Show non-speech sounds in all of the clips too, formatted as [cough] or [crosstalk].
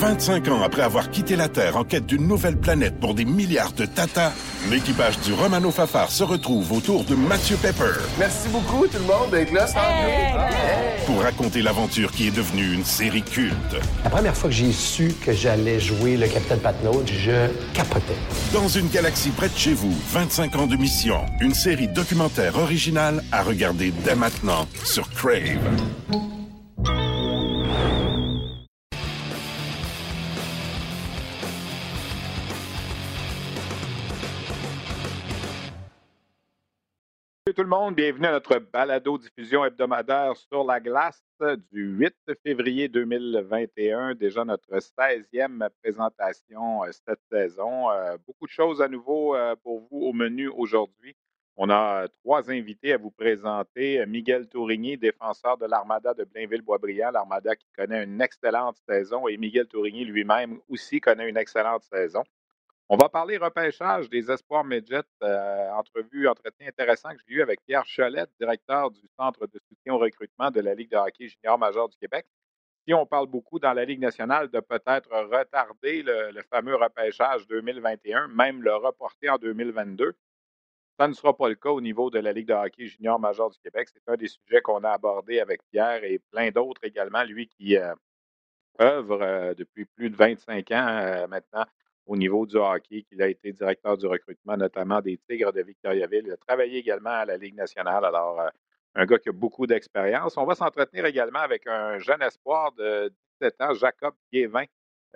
25 ans après avoir quitté la Terre en quête d'une nouvelle planète pour des milliards de Tata, l'équipage du Romano Fafar se retrouve autour de Mathieu Pepper. Merci beaucoup tout le monde d'être là. Pour raconter l'aventure qui est devenue une série culte. La première fois que j'ai su que j'allais jouer le Capitaine Patnaud, je capotais. Dans une galaxie près de chez vous, 25 ans de mission. Une série documentaire originale à regarder dès maintenant sur Crave. Monde, bienvenue à notre balado-diffusion hebdomadaire sur la glace du 8 février 2021, déjà notre 16e présentation euh, cette saison. Euh, beaucoup de choses à nouveau euh, pour vous au menu aujourd'hui. On a trois invités à vous présenter. Miguel Tourigny, défenseur de l'Armada de Blainville-Boisbriand, l'Armada qui connaît une excellente saison, et Miguel Tourigny lui-même aussi connaît une excellente saison. On va parler repêchage des espoirs midget, euh, entrevue, entretien intéressant que j'ai eu avec Pierre Cholette, directeur du Centre de soutien au recrutement de la Ligue de hockey junior major du Québec. Si on parle beaucoup dans la Ligue nationale de peut-être retarder le, fameux repêchage 2021, même le reporter en 2022. Ça ne sera pas le cas au niveau de la Ligue de hockey junior major du Québec. C'est un des sujets qu'on a abordé avec Pierre et plein d'autres également, lui qui euh, œuvre euh, depuis plus de 25 ans maintenant au niveau du hockey, qu'il a été directeur du recrutement, notamment des Tigres de Victoriaville. Il a travaillé également à la Ligue nationale. Alors, euh, un gars qui a beaucoup d'expérience. On va s'entretenir également avec un jeune espoir de 17 ans, Jacob Guévin,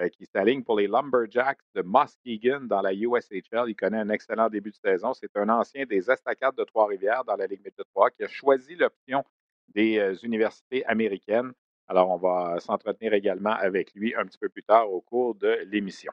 euh, qui s'aligne pour les Lumberjacks de Muskegon dans la USHL. Il connaît un excellent début de saison. C'est un ancien des Estacades de Trois-Rivières dans la Ligue Méthode 3 qui a choisi l'option des euh, universités américaines. Alors, on va s'entretenir également avec lui un petit peu plus tard au cours de l'émission.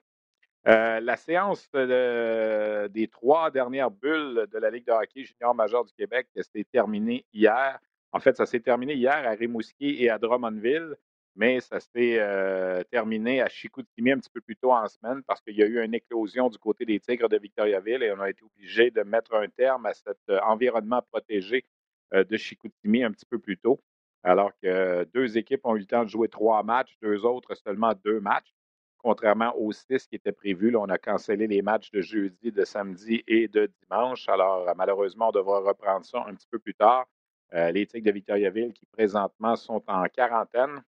Euh, la séance des trois dernières bulles de la Ligue de hockey junior major du Québec s'est terminée hier. En fait, ça s'est terminé hier à Rimouski et à Drummondville, mais ça s'est euh, terminé à Chicoutimi un petit peu plus tôt en semaine parce qu'il y a eu une éclosion du côté des Tigres de Victoriaville et on a été obligé de mettre un terme à cet euh, environnement protégé de Chicoutimi un petit peu plus tôt. Alors que deux équipes ont eu le temps de jouer trois matchs, deux autres seulement deux matchs contrairement aux six qui étaient prévus. on a cancellé les matchs de jeudi, de samedi et de dimanche. Alors, euh, malheureusement, on devra reprendre ça un petit peu plus tard. Euh, les Tigres de Victoriaville, qui présentement sont en quarantaine,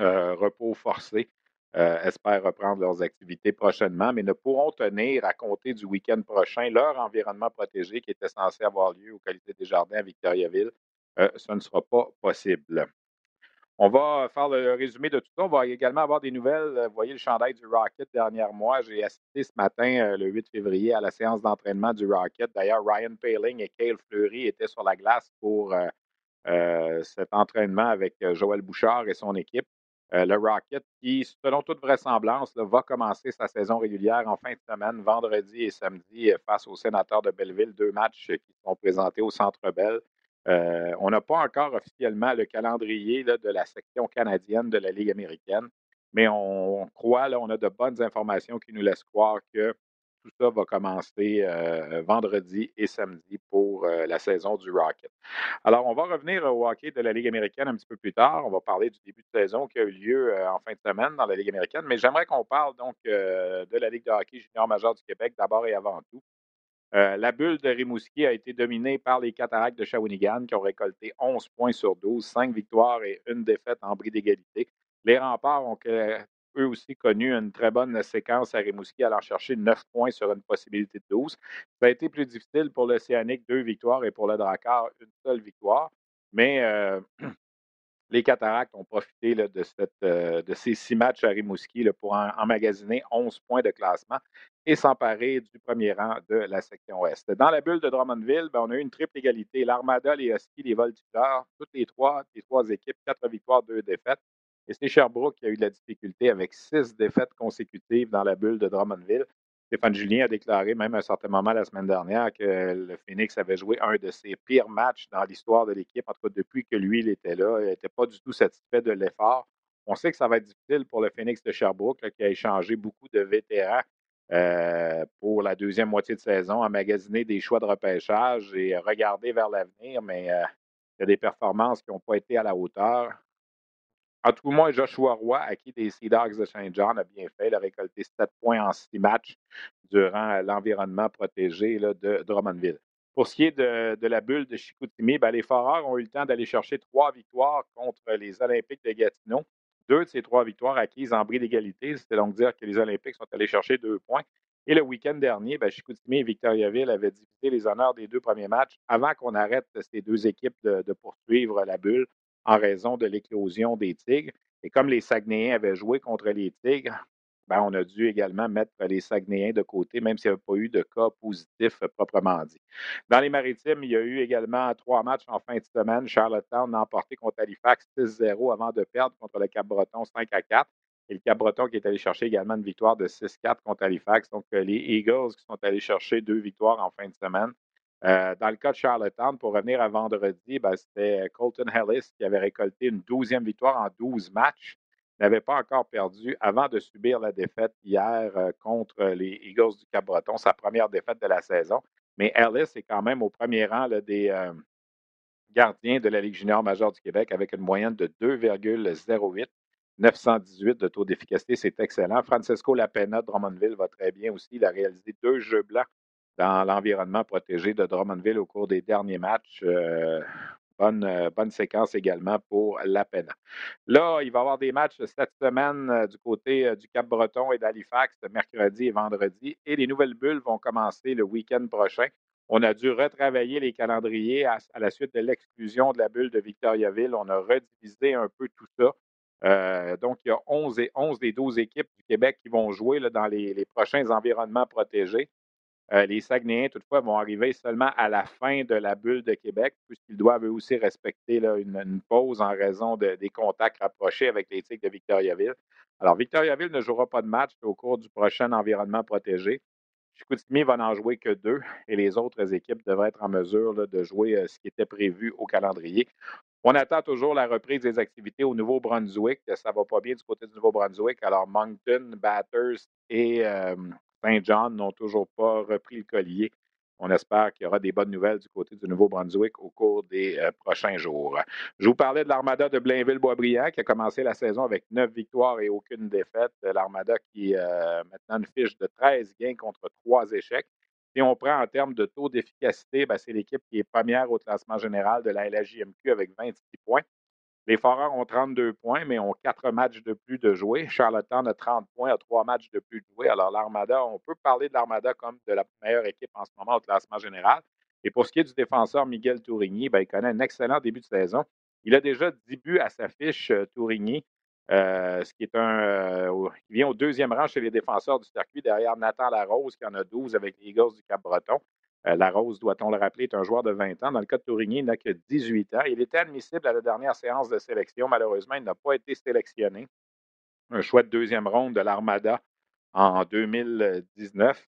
euh, repos forcé, espèrent reprendre leurs activités prochainement, mais ne pourront tenir à compter du week-end prochain leur environnement protégé qui était censé avoir lieu aux qualités des jardins à Victoriaville. ce ne sera pas possible. On va faire le résumé de tout ça. On va également avoir des nouvelles. Vous voyez le chandail du Rocket dernière mois. J'ai assisté ce matin, euh, le 8 février, à la séance d'entraînement du Rocket. D'ailleurs, Ryan Paling et Cale Fleury étaient sur la glace pour euh, euh, cet entraînement avec Joël Bouchard et son équipe. le Rocket, qui, selon toute vraisemblance, va commencer sa saison régulière en fin de semaine, vendredi et samedi, face aux sénateurs de Belleville. Deux matchs qui sont présentés au Centre Bell. Euh, on n'a pas encore officiellement le calendrier de la section canadienne de la Ligue américaine, mais on, croit, on a de bonnes informations qui nous laissent croire que tout ça va commencer euh, vendredi et samedi pour euh, la saison du Rocket. Alors, on va revenir au hockey de la Ligue américaine un petit peu plus tard. On va parler du début de saison qui a eu lieu en fin de semaine dans la Ligue américaine, mais j'aimerais qu'on parle donc de la Ligue de hockey junior majeur du Québec d'abord et avant tout. Euh, la bulle de Rimouski a été dominée par les Cataractes de Shawinigan qui ont récolté 11 points sur 12, 5 victoires et une défaite en bris d'égalité. Les remparts ont eux aussi connu une très bonne séquence à Rimouski, allant chercher 9 points sur une possibilité de 12. Ça a été plus difficile pour l'Océanique, deux victoires, et pour le Drakkar, une seule victoire. Mais euh, [clears throat] les Cataractes ont profité de, euh, de, ces six matchs à Rimouski pour emmagasiner 11 points de classement et s'emparer du premier rang de la section Ouest. Dans la bulle de Drummondville, ben, on a eu une triple égalité. L'Armada, les Huskies, les Voltigeurs, toutes les trois, les trois équipes, quatre victoires, deux défaites. Et c'est Sherbrooke qui a eu de la difficulté avec six défaites consécutives dans la bulle de Drummondville. Stéphane Julien a déclaré même à un certain moment la semaine dernière que le Phoenix avait joué un de ses pires matchs dans l'histoire de l'équipe, en tout cas depuis que lui il était là. Il n'était pas du tout satisfait de l'effort. On sait que ça va être difficile pour le Phoenix de Sherbrooke, qui a échangé beaucoup de vétérans euh, pour la deuxième moitié de saison, emmagasiner des choix de repêchage et regarder vers l'avenir, mais euh, il y a des performances qui n'ont pas été à la hauteur. En tout cas, Joshua Roy, à qui des Sea Dogs de Saint John, a bien fait. Il a récolté 7 points en 6 matchs durant l'environnement protégé de Drummondville. Pour ce qui est de, la bulle de Chicoutimi, ben, les Foreurs ont eu le temps d'aller chercher trois victoires contre les Olympiques de Gatineau. Deux de ces trois victoires acquises en bris d'égalité. C'était donc dire que les Olympiques sont allés chercher deux points. Et le week-end dernier, ben, Chicoutimi et Victoriaville avaient divisé les honneurs des deux premiers matchs avant qu'on arrête ces deux équipes de, poursuivre la bulle en raison de l'éclosion des Tigres. Et comme les Saguenayens avaient joué contre les Tigres, ben, on a dû également mettre les Saguenayens de côté, même s'il n'y avait pas eu de cas positifs proprement dit. Dans les maritimes, il y a eu également trois matchs en fin de semaine. Charlottetown a emporté contre Halifax 6-0 avant de perdre contre le Cap-Breton 5 4. Et le Cap-Breton qui est allé chercher également une victoire de 6-4 contre Halifax. Donc, euh, les Eagles qui sont allés chercher deux victoires en fin de semaine. Euh, dans le cas de Charlottetown, pour revenir à vendredi, ben, c'était Colton Ellis qui avait récolté une douzième victoire en 12 matchs n'avait pas encore perdu avant de subir la défaite hier euh, contre les Eagles du Cap-Breton, sa première défaite de la saison. Mais Ellis est quand même au premier rang des euh, gardiens de la Ligue junior majeure du Québec avec une moyenne de 2,08. 918 de taux d'efficacité, c'est excellent. Francesco Lapena de Drummondville va très bien aussi. Il a réalisé deux jeux blancs dans l'environnement protégé de Drummondville au cours des derniers matchs. Euh, euh, bonne, séquence également pour la peine. Là, il va y avoir des matchs cette semaine euh, du côté du Cap-Breton et d'Halifax, mercredi et vendredi. Et les nouvelles bulles vont commencer le week-end prochain. On a dû retravailler les calendriers à, la suite de l'exclusion de la bulle de Victoriaville. On a redivisé un peu tout ça. donc, il y a 11 et 11 des 12 équipes du Québec qui vont jouer dans les, prochains environnements protégés. Euh, les Saguenayens, toutefois, vont arriver seulement à la fin de la bulle de Québec, puisqu'ils doivent eux aussi respecter une, pause en raison des contacts rapprochés avec les de Victoriaville. Alors, Victoriaville ne jouera pas de match au cours du prochain environnement protégé. Chicoutimi va n'en jouer que deux et les autres équipes devraient être en mesure de jouer euh, ce qui était prévu au calendrier. On attend toujours la reprise des activités au Nouveau-Brunswick. Ça ne va pas bien du côté du Nouveau-Brunswick. Alors, Moncton, Batters et euh, Saint John n'ont toujours pas repris le collier. On espère qu'il y aura des bonnes nouvelles du côté du Nouveau-Brunswick au cours des euh, prochains jours. Je vous parlais de l'Armada de Blainville-Boisbriand qui a commencé la saison avec neuf victoires et aucune défaite. L'Armada qui euh, maintenant une fiche de 13 gains contre trois échecs. Si on prend en termes de taux d'efficacité, ben, c'est l'équipe qui est première au classement général de la LHJMQ avec 26 points. Les Foreurs ont 32 points, mais ont quatre matchs de plus de jouer. Charlottetown a 30 points, a trois matchs de plus de jouer. Alors, l'Armada, on peut parler de l'Armada comme de la meilleure équipe en ce moment au classement général. Et pour ce qui est du défenseur Miguel Tourigny, ben, il connaît un excellent début de saison. Il a déjà 10 buts à sa fiche, euh, Tourigny, euh, ce qui est un euh, vient au deuxième rang chez les défenseurs du circuit derrière Nathan Larose, qui en a 12 avec les Eagles du Cap-Breton. Euh, la Rose, doit-on le rappeler, est un joueur de 20 ans. Dans le cas de Tourigny, il n'a que 18 ans. Il était admissible à la dernière séance de sélection. Malheureusement, il n'a pas été sélectionné. Un choix de deuxième ronde de l'Armada en 2019.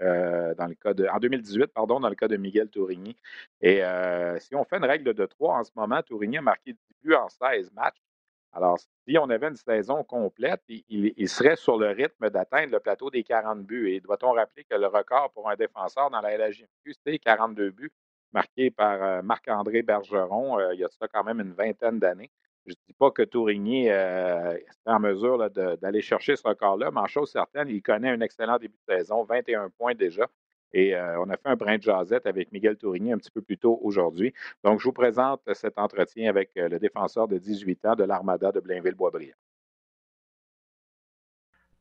Euh, dans le cas de, en 2018, pardon, dans le cas de Miguel Tourigny. Et euh, si on fait une règle de 3 en ce moment, Tourigny a marqué 10 buts en 16 matchs. Alors, si on avait une saison complète, il, serait sur le rythme d'atteindre le plateau des 40 buts. Et doit-on rappeler que le record pour un défenseur dans la LHJMQ, c'était 42 buts marqués par euh, Marc-André Bergeron euh, il y a ça quand même une vingtaine d'années. Je ne dis pas que Tourigny euh, est en mesure d'aller chercher ce record-là, mais en chose certaine, il connaît un excellent début de saison, 21 points déjà. Et euh, on a fait un brin de jasette avec Miguel Tourigny un petit peu plus tôt aujourd'hui. Donc, je vous présente cet entretien avec euh, le défenseur de 18 ans de l'Armada de Blainville-Boisbriand.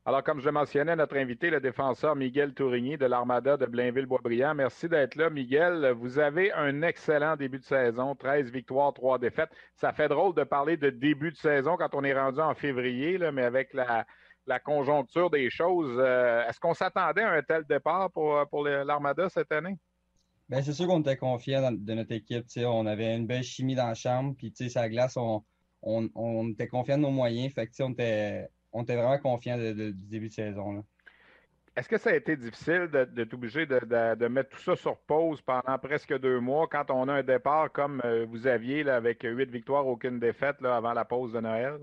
Alors, comme je le mentionnais, notre invité, le défenseur Miguel Tourigny de l'Armada de Blainville-Boisbriand. Merci d'être là, Miguel. Vous avez un excellent début de saison, 13 victoires, 3 défaites. Ça fait drôle de parler de début de saison quand on est rendu en février, là, mais avec la, la conjoncture des choses. Euh, est-ce qu'on s'attendait à un tel départ pour, euh, pour l'Armada cette année? Bien, c'est sûr qu'on était confiant de notre équipe. On avait une belle chimie dans la chambre. Puis, sa glace, on, on, était confiant de nos moyens. Fait on, était, on était vraiment confiant du début de saison. Est-ce que ça a été difficile de, de obligé de, mettre tout ça sur pause pendant presque deux mois quand on a un départ comme euh, vous aviez là, avec huit victoires, aucune défaite là, avant la pause de Noël?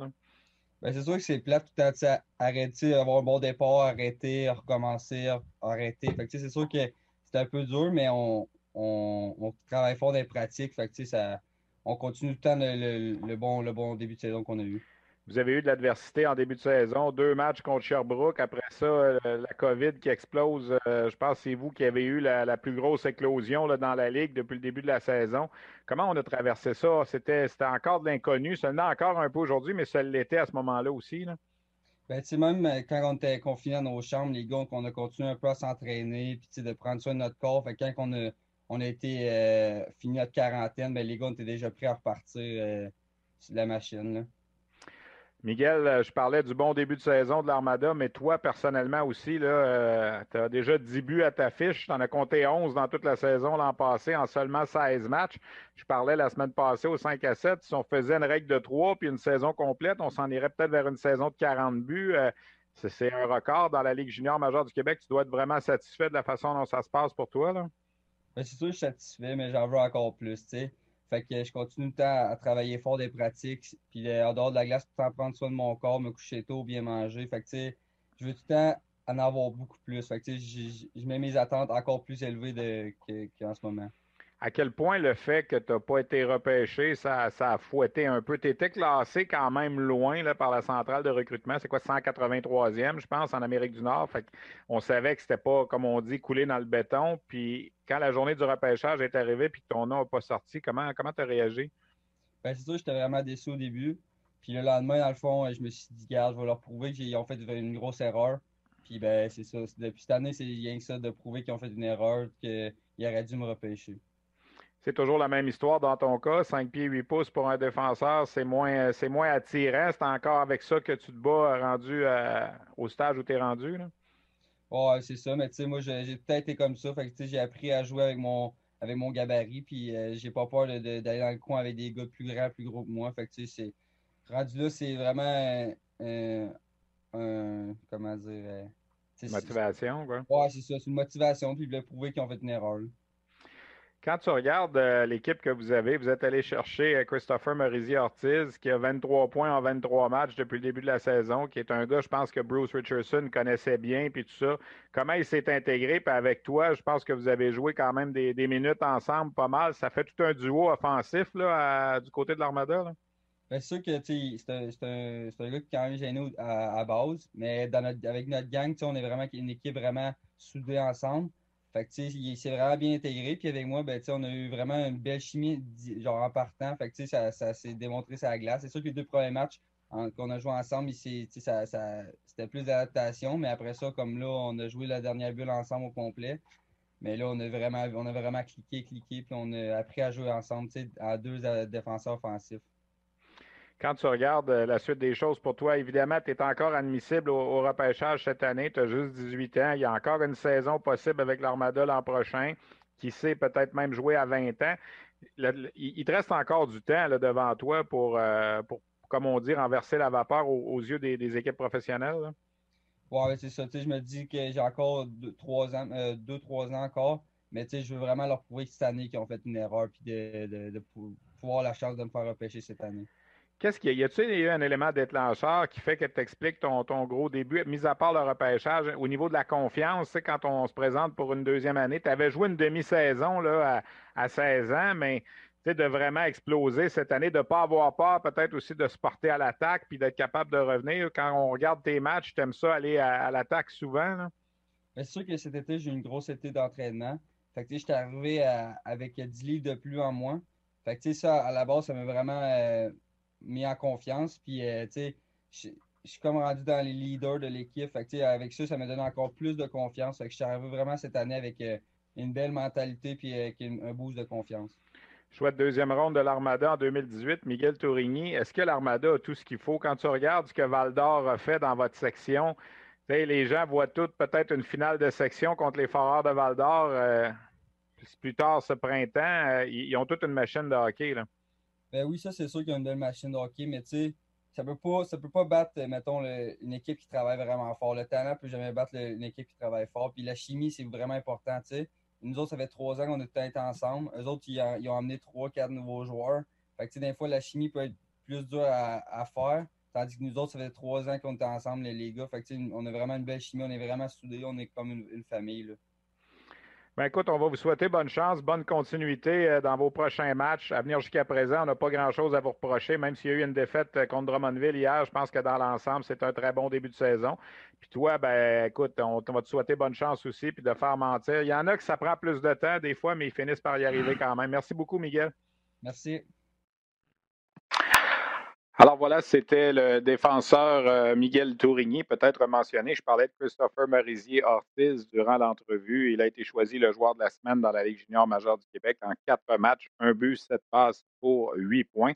Ben, c'est sûr que c'est plate tout à l'heure, arrêter, avoir un bon départ, arrêter, recommencer, arrêter. c'est sûr que c'est un peu dur, mais on, on, travaille fort dans les pratiques. Fait ça, on continue tout le temps le, bon, le bon début de saison qu'on a eu. Vous avez eu de l'adversité en début de saison, deux matchs contre Sherbrooke. Après ça, euh, la COVID qui explose. Euh, je pense que c'est vous qui avez eu la, plus grosse éclosion là, dans la Ligue depuis le début de la saison. Comment on a traversé ça? C'était encore de l'inconnu. L'est encore un peu aujourd'hui, mais ça l'était à ce moment-là aussi. Ben, même euh, quand on était confinés dans nos chambres, les gars, on a continué un peu à s'entraîner, puis de prendre soin de notre corps. Quand on a, été fini notre quarantaine, ben, les gars, on était déjà prêts à repartir sur la machine. Miguel, euh, je parlais du bon début de saison de l'Armada, mais toi, personnellement aussi, euh, tu as déjà 10 buts à ta fiche. Tu en as compté 11 dans toute la saison l'an passé en seulement 16 matchs. Je parlais la semaine passée au 5 à 7. Si on faisait une règle de 3 puis une saison complète, on s'en irait peut-être vers une saison de 40 buts. Euh, c'est un record dans la Ligue junior majeure du Québec. Tu dois être vraiment satisfait de la façon dont ça se passe pour toi. Là. Ben, c'est sûr je suis satisfait, mais j'en veux encore plus. sais. Fait que je continue le temps à travailler fort des pratiques, puis en dehors de la glace, tout le temps prendre soin de mon corps, me coucher tôt, bien manger. Fait que, tu sais, je veux tout le temps en avoir beaucoup plus. Fait que, tu sais, je mets mes attentes encore plus élevées qu'en ce moment à quel point le fait que tu n'as pas été repêché, ça, ça a fouetté un peu. Tu étais classé quand même loin là, par la centrale de recrutement. C'est quoi, 183e, je pense, en Amérique du Nord? Fait on savait que c'était pas, comme on dit, coulé dans le béton. Puis quand la journée du repêchage est arrivée puis que ton nom n'a pas sorti, comment tu as réagi? Ben, c'est sûr, j'étais vraiment déçu au début. Puis le lendemain, dans le fond, je me suis dit, garde, je vais leur prouver qu'ils ont fait une grosse erreur. Puis ben, c'est ça. Depuis cette année, c'est rien que ça de prouver qu'ils ont fait une erreur, qu'ils auraient dû me repêcher. C'est toujours la même histoire dans ton cas. 5 pieds, 8 pouces pour un défenseur, c'est moins, c'est moins attirant. C'est encore avec ça que tu te bats rendu au stage où tu es rendu. Là? Ouais, c'est ça. Mais tu sais, moi, j'ai peut-être été comme ça. Fait que j'ai appris à jouer avec mon, avec mon gabarit. Puis euh, j'ai pas peur d'aller dans le coin avec des gars plus grands, plus gros que moi. Fait que tu sais, rendu là, c'est vraiment un. Comment dire. Euh, motivation, quoi. Ouais, c'est ça. C'est une motivation. Puis de prouver qu'ils ont fait une erreur. Quand tu regardes euh, l'équipe que vous avez, vous êtes allé chercher euh, Christopher Morisi-Ortiz, qui a 23 points en 23 matchs depuis le début de la saison, qui est un gars, je pense que Bruce Richardson connaissait bien, puis tout ça. Comment il s'est intégré? Puis avec toi, je pense que vous avez joué quand même des, minutes ensemble, pas mal. Ça fait tout un duo offensif là, du côté de l'Armada. Bien, c'est sûr que c'est un, un, gars qui est quand même gêné à, base, mais dans avec notre gang, on est vraiment une équipe vraiment soudée ensemble. Fait il s'est vraiment bien intégré. Puis avec moi, ben, on a eu vraiment une belle chimie genre en partant. Fait ça, ça s'est démontré sur la glace. C'est sûr que les deux premiers matchs qu'on a joué ensemble, ça, ça, c'était plus d'adaptation. Mais après ça, comme là, on a joué la dernière bulle ensemble au complet. Mais là, on a vraiment, on a vraiment cliqué, cliqué, puis on a appris à jouer ensemble à deux euh, défenseurs offensifs quand tu regardes euh, la suite des choses pour toi, évidemment, tu es encore admissible au, repêchage cette année. Tu as juste 18 ans. Il y a encore une saison possible avec l'Armada l'an prochain. Qui sait peut-être même jouer à 20 ans. il, te reste encore du temps là, devant toi pour, euh, pour, comme on dit, renverser la vapeur aux, yeux des, équipes professionnelles. Oui, c'est ça. je me dis que j'ai encore deux, trois ans, euh, deux, trois ans encore. Mais je veux vraiment leur prouver cette année qu'ils ont fait une erreur puis de, de, de, pouvoir la chance de me faire repêcher cette année. Qu'est-ce qu'il y a? Y a-t-il eu un élément déclencheur qui fait que tu expliques ton, gros début, mis à part le repêchage, au niveau de la confiance, quand on se présente pour une deuxième année, tu avais joué une demi-saison là, à, 16 ans, mais de vraiment exploser cette année, de ne pas avoir peur peut-être aussi de se porter à l'attaque puis d'être capable de revenir. Quand on regarde tes matchs, tu aimes ça aller à, l'attaque souvent? C'est sûr que cet été, j'ai eu une grosse été d'entraînement. Fait que j'étais arrivé avec 10 livres de plus en moins. Fait que ça, à la base, ça m'a vraiment. Euh, mis en confiance. Puis, euh, tu sais, je suis comme rendu dans les leaders de l'équipe. avec ça, ça me donne encore plus de confiance. Fait que je suis arrivé vraiment cette année avec euh, une belle mentalité puis avec un boost de confiance. Chouette deuxième ronde de l'Armada en 2018. Miguel Tourigny, est-ce que l'Armada a tout ce qu'il faut? Quand tu regardes ce que Val d'Or a fait dans votre section, les gens voient toutes peut-être une finale de section contre les Foreurs de Val d'Or euh, plus tard ce printemps. ils ont toute une machine de hockey. Là. Ben oui, ça, c'est sûr qu'il y a une belle machine de hockey, mais tu sais, ça peut peut pas battre, mettons, une équipe qui travaille vraiment fort. Le talent peut jamais battre une équipe qui travaille fort. Puis la chimie, c'est vraiment important, tu sais. Nous autres, ça fait trois ans qu'on a tout ensemble. Eux autres, ils, ont, amené trois, quatre nouveaux joueurs. Fait que, tu sais, des fois, la chimie peut être plus dure à, faire. Tandis que nous autres, ça fait trois ans qu'on était ensemble, les, gars. Fait que, on a vraiment une belle chimie, on est vraiment soudés, on est comme une, famille. Là. Ben écoute, on va vous souhaiter bonne chance, bonne continuité euh, dans vos prochains matchs. À venir jusqu'à présent, on n'a pas grand-chose à vous reprocher, même s'il y a eu une défaite euh, contre Drummondville hier. Je pense que dans l'ensemble, c'est un très bon début de saison. Puis toi, ben écoute, on, va te souhaiter bonne chance aussi, puis de faire mentir. Il y en a que ça prend plus de temps des fois, mais ils finissent par y arriver [clears throat] quand même. Merci beaucoup, Miguel. Merci. Alors voilà, c'était le défenseur euh, Miguel Tourigny, peut-être mentionné. Je parlais de Christopher Merisier Ortiz durant l'entrevue. Il a été choisi le joueur de la semaine dans la Ligue junior majeure du Québec en quatre matchs, un but, sept passes pour huit points.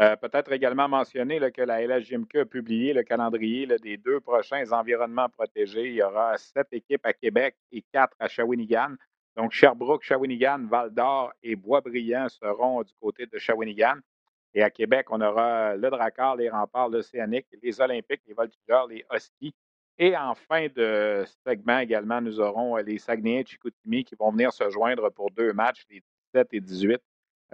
Euh, peut-être également mentionné que la LHJMQ a publié le calendrier des deux prochains environnements protégés. Il y aura sept équipes à Québec et quatre à Shawinigan. Donc, Sherbrooke, Shawinigan, Val-d'Or et Boisbriand seront du côté de Shawinigan. Et à Québec, on aura le Dracar, les Remparts, l'Océanique, les Olympiques, les Voltigeurs, les Huskies. Et en fin de segment également, nous aurons euh, les Saguenayens Chicoutimi qui vont venir se joindre pour deux matchs, les 17 et 18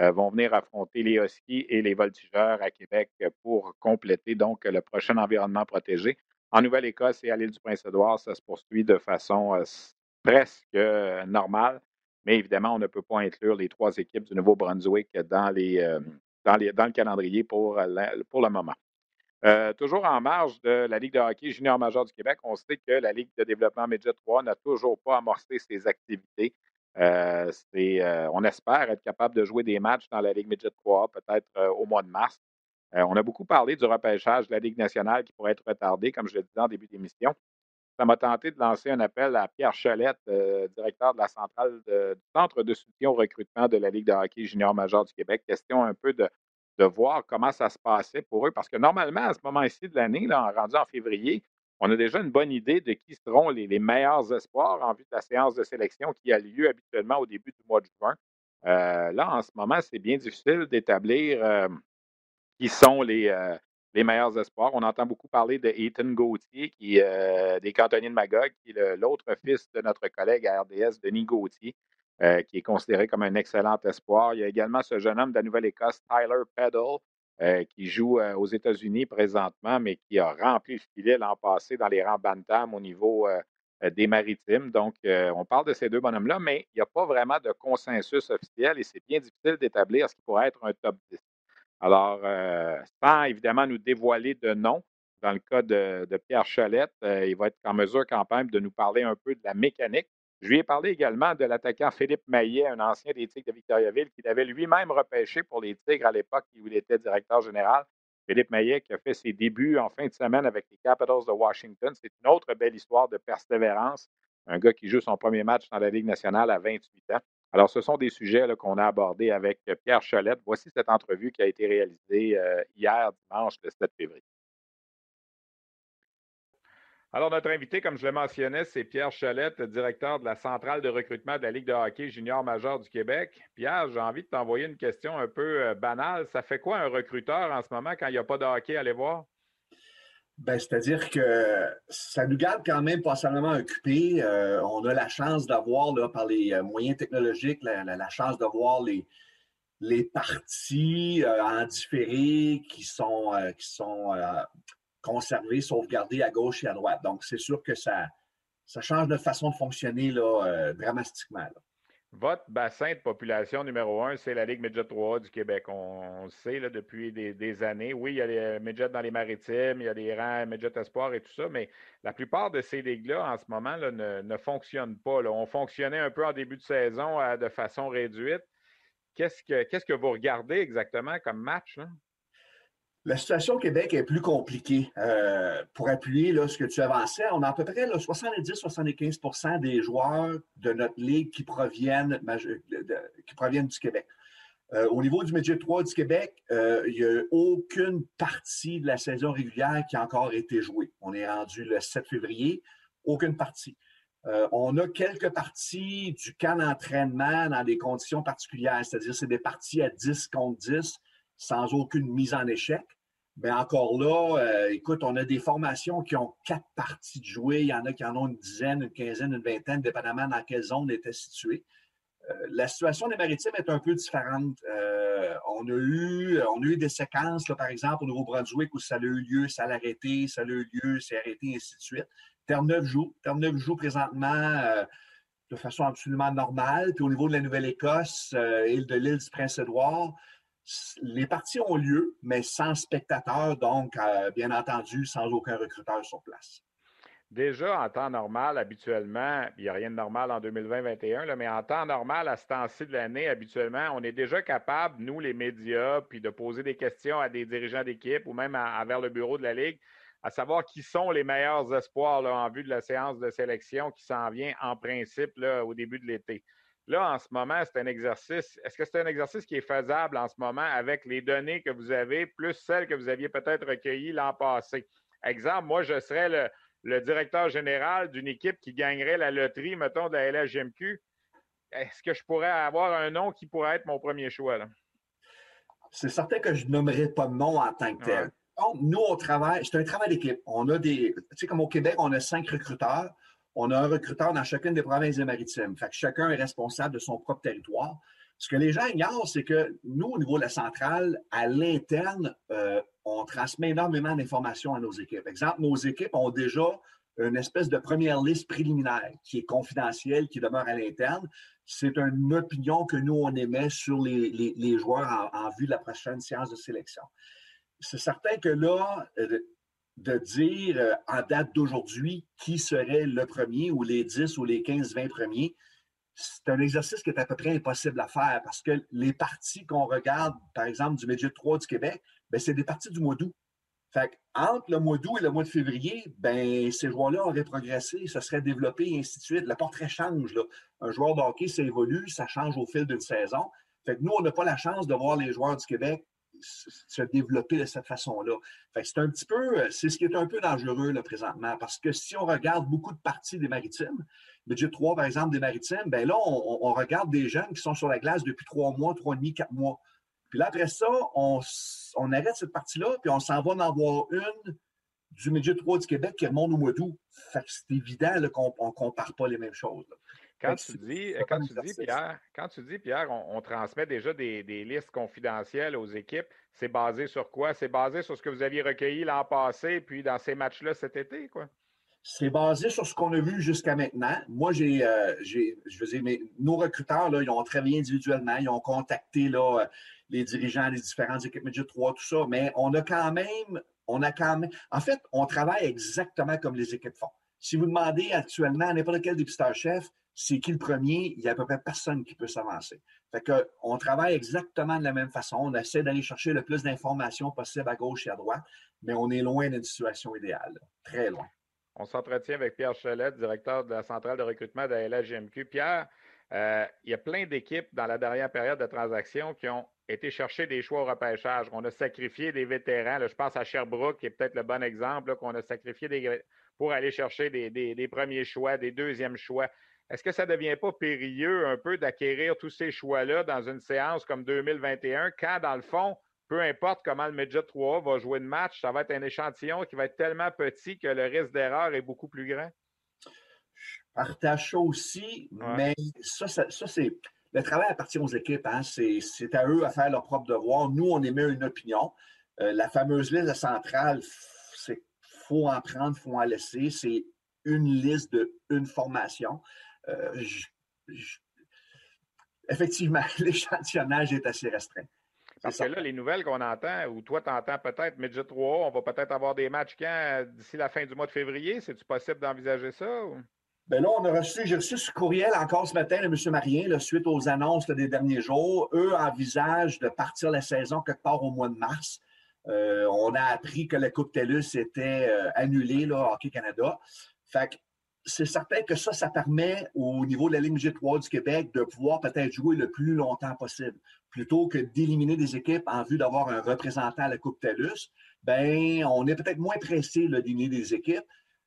euh, vont venir affronter les Huskies et les Voltigeurs à Québec pour compléter donc le prochain environnement protégé. En Nouvelle-Écosse et à l'île du Prince-Édouard, ça se poursuit de façon euh, presque normale. Mais évidemment, on ne peut pas inclure les trois équipes du Nouveau-Brunswick dans les, dans, le calendrier pour, pour le moment. Euh, toujours en marge de la Ligue de hockey junior majeur du Québec, on sait que la Ligue de développement Média 3 n'a toujours pas amorcé ses activités. Euh, euh, on espère être capable de jouer des matchs dans la Ligue Média 3 peut-être au mois de mars. on a beaucoup parlé du repêchage de la Ligue nationale qui pourrait être retardé, comme je l'ai dit en début d'émission. Ça m'a tenté de lancer un appel à Pierre Chalette, directeur de la centrale du Centre de soutien au recrutement de la Ligue de hockey junior majeur du Québec. Question un peu de voir comment ça se passait pour eux. Parce que normalement, à ce moment-ci de l'année, rendu en février, on a déjà une bonne idée de qui seront les, meilleurs espoirs en vue de la séance de sélection qui a lieu habituellement au début du mois de juin. Euh, là, en ce moment, c'est bien difficile d'établir euh, qui sont les, euh, les meilleurs espoirs. On entend beaucoup parler de Ethan Gauthier, qui, des cantonniers de Magog, qui est l'autre fils de notre collègue à RDS, Denis Gauthier, euh, qui est considéré comme un excellent espoir. Il y a également ce jeune homme de la Nouvelle-Écosse, Tyler Peddle, euh, qui joue euh, aux États-Unis présentement, mais qui a rempli le filet l'an passé dans les rangs Bantam au niveau des maritimes. Donc, on parle de ces deux bonhommes-là, mais il n'y a pas vraiment de consensus officiel et c'est bien difficile d'établir ce qui pourrait être un top 10. Alors, sans évidemment nous dévoiler de nom, dans le cas de, Pierre Cholette, il va être en mesure quand même de nous parler un peu de la mécanique je lui ai parlé également de l'attaquant Philippe Maillet, un ancien des Tigres de Victoriaville, qu'il avait lui-même repêché pour les Tigres à l'époque où il était directeur général. Philippe Maillet qui a fait ses débuts en fin de semaine avec les Capitals de Washington. C'est une autre belle histoire de persévérance. Un gars qui joue son premier match dans la Ligue nationale à 28 ans. Alors, ce sont des sujets qu'on a abordés avec Pierre Cholette. Voici cette entrevue qui a été réalisée euh, hier, dimanche, le 7 février. Alors, notre invité, comme je le mentionnais, c'est Pierre Chalette, directeur de la centrale de recrutement de la Ligue de hockey junior majeur du Québec. Pierre, j'ai envie de t'envoyer une question un peu euh, banale. Ça fait quoi un recruteur en ce moment quand il n'y a pas de hockey à aller voir? Ben, c'est-à-dire que ça nous garde quand même pas seulement occupés. Euh, on a la chance d'avoir, par les euh, moyens technologiques, la, chance de voir les, les parties en différé qui sont, qui sont conserver, sauvegarder à gauche et à droite. Donc, c'est sûr que ça, ça change notre façon de fonctionner là, euh, dramatiquement. Votre bassin de population numéro un, c'est la Ligue Midget 3 du Québec. On, le sait depuis des, années. Oui, il y a les Midgets dans les maritimes, il y a des rangs Midget Espoir et tout ça, mais la plupart de ces ligues-là, en ce moment, ne, fonctionnent pas. On fonctionnait un peu en début de saison de façon réduite. Qu'est-ce que, qu'est-ce que vous regardez exactement comme match? La situation au Québec est plus compliquée. Euh, pour appuyer là, ce que tu avançais, on a à peu près 70-75% des joueurs de notre ligue qui proviennent, qui proviennent du Québec. Euh, au niveau du Média 3 du Québec, euh, il n'y a aucune partie de la saison régulière qui a encore été jouée. On est rendu le 7 février, aucune partie. on a quelques parties du camp d'entraînement dans des conditions particulières, c'est-à-dire c'est des parties à 10 contre 10 sans aucune mise en échec. Mais encore là, euh, écoute, on a des formations qui ont quatre parties de jouer. Il y en a qui en ont une dizaine, une quinzaine, une vingtaine, dépendamment dans quelle zone était située. Euh, la situation des maritimes est un peu différente. Euh, on, a eu, on a eu des séquences, par exemple, au Nouveau-Brunswick où ça a eu lieu, ça a arrêté, ça a eu lieu, c'est arrêté, et ainsi de suite. Terre-Neuve joue. Terre-Neuve joue présentement de façon absolument normale. Puis au niveau de la Nouvelle-Écosse, île de l'île du Prince-Édouard, les parties ont lieu, mais sans spectateurs, donc, euh, bien entendu, sans aucun recruteur sur place. Déjà, en temps normal, habituellement, il n'y a rien de normal en 2020-2021, mais en temps normal, à ce temps-ci de l'année, habituellement, on est déjà capable, nous, les médias, puis de poser des questions à des dirigeants d'équipe ou même à, vers le bureau de la Ligue, à savoir qui sont les meilleurs espoirs en vue de la séance de sélection qui s'en vient en principe au début de l'été. Là, en ce moment, c'est un exercice. Est-ce que c'est un exercice qui est faisable en ce moment avec les données que vous avez, plus celles que vous aviez peut-être recueillies l'an passé? Exemple, moi, je serais le, le directeur général d'une équipe qui gagnerait la loterie, mettons, de la LHGMQ, est-ce que je pourrais avoir un nom qui pourrait être mon premier choix? C'est certain que je nommerai pas de nom en tant que tel. nous, on travaille, c'est un travail d'équipe. On a des, tu sais, comme au Québec, on a cinq recruteurs. On a un recruteur dans chacune des provinces des maritimes. Chacun est responsable de son propre territoire. Ce que les gens ignorent, c'est que nous, au niveau de la centrale, à l'interne, euh, on transmet énormément d'informations à nos équipes. Exemple, nos équipes ont déjà une espèce de première liste préliminaire qui est confidentielle, qui demeure à l'interne. C'est une opinion que nous, on émet sur les, joueurs en, vue de la prochaine séance de sélection. C'est certain que là, euh, de dire euh, en date d'aujourd'hui qui serait le premier ou les 10 ou les 15, 20 premiers, c'est un exercice qui est à peu près impossible à faire parce que les parties qu'on regarde, par exemple, du Média 3 du Québec, ben, c'est des parties du mois d'août. Entre le mois d'août et le mois de février, ben, ces joueurs-là auraient progressé, ça serait développé et ainsi de suite. Le portrait change. Un joueur de hockey, ça évolue, ça change au fil d'une saison. Fait que nous, on n'a pas la chance de voir les joueurs du Québec se développer de cette façon-là. C'est un petit peu, c'est ce qui est un peu dangereux là, présentement, parce que si on regarde beaucoup de parties des maritimes, budget 3, par exemple, des maritimes, ben là, on, regarde des jeunes qui sont sur la glace depuis trois mois, trois demi, quatre mois. Puis là, après ça, on, arrête cette partie-là, puis on s'en va en avoir une du Midget 3 du Québec qui remonte au mois d'août. C'est évident qu'on ne compare pas les mêmes choses. Quand tu, dis, quand, tu dis, Pierre, quand tu dis, Pierre, on, transmet déjà des, des, listes confidentielles aux équipes, c'est basé sur quoi? C'est basé sur ce que vous aviez recueilli l'an passé, puis dans ces matchs-là cet été, quoi? C'est basé sur ce qu'on a vu jusqu'à maintenant. Moi, j'ai, euh, je veux dire, mais nos recruteurs, là, ils ont travaillé individuellement, ils ont contacté là, euh, les dirigeants des différentes équipes Midget 3, tout ça, mais on a quand même, on a quand même, en fait, on travaille exactement comme les équipes font. Si vous demandez actuellement à n'importe quel dépisteur-chef, c'est qui le premier, il n'y a à peu près personne qui peut s'avancer. Fait que, on travaille exactement de la même façon. On essaie d'aller chercher le plus d'informations possible à gauche et à droite, mais on est loin d'une situation idéale, très loin. On s'entretient avec Pierre Chalette, directeur de la centrale de recrutement de la LHGMQ. Pierre, euh, il y a plein d'équipes dans la dernière période de transaction qui ont été chercher des choix au repêchage. On a sacrifié des vétérans. je pense à Sherbrooke, qui est peut-être le bon exemple, qu'on a sacrifié des, pour aller chercher des, premiers choix, des deuxièmes choix. Est-ce que ça ne devient pas périlleux un peu d'acquérir tous ces choix-là dans une séance comme 2021, quand, dans le fond, peu importe comment le Midget 3 va jouer le match, ça va être un échantillon qui va être tellement petit que le risque d'erreur est beaucoup plus grand? Je partage ça aussi, mais ça, c'est. Le travail appartient aux équipes. Hein. C'est à eux à faire leur propre devoir. Nous, on émet une opinion. Euh, la fameuse liste centrale, c'est faut en prendre, faut en laisser. C'est une liste de une formation. Euh, effectivement, [laughs] l'échantillonnage est assez restreint. Parce que là, les nouvelles qu'on entend, ou toi, tu entends peut-être Midget 3, on va peut-être avoir des matchs quand? D'ici la fin du mois de février? C'est-tu possible d'envisager ça? Ou? Bien là, on a reçu, j'ai reçu ce courriel encore ce matin de M. Marien, suite aux annonces des derniers jours. Eux envisagent de partir la saison quelque part au mois de mars. Euh, on a appris que la Coupe TELUS était euh, annulée, là, Hockey Canada. Fait que c'est certain que ça, ça permet au niveau de la Ligue G3 du Québec de pouvoir peut-être jouer le plus longtemps possible. Plutôt que d'éliminer des équipes en vue d'avoir un représentant à la Coupe TELUS, ben, on est peut-être moins pressé d'éliminer des équipes.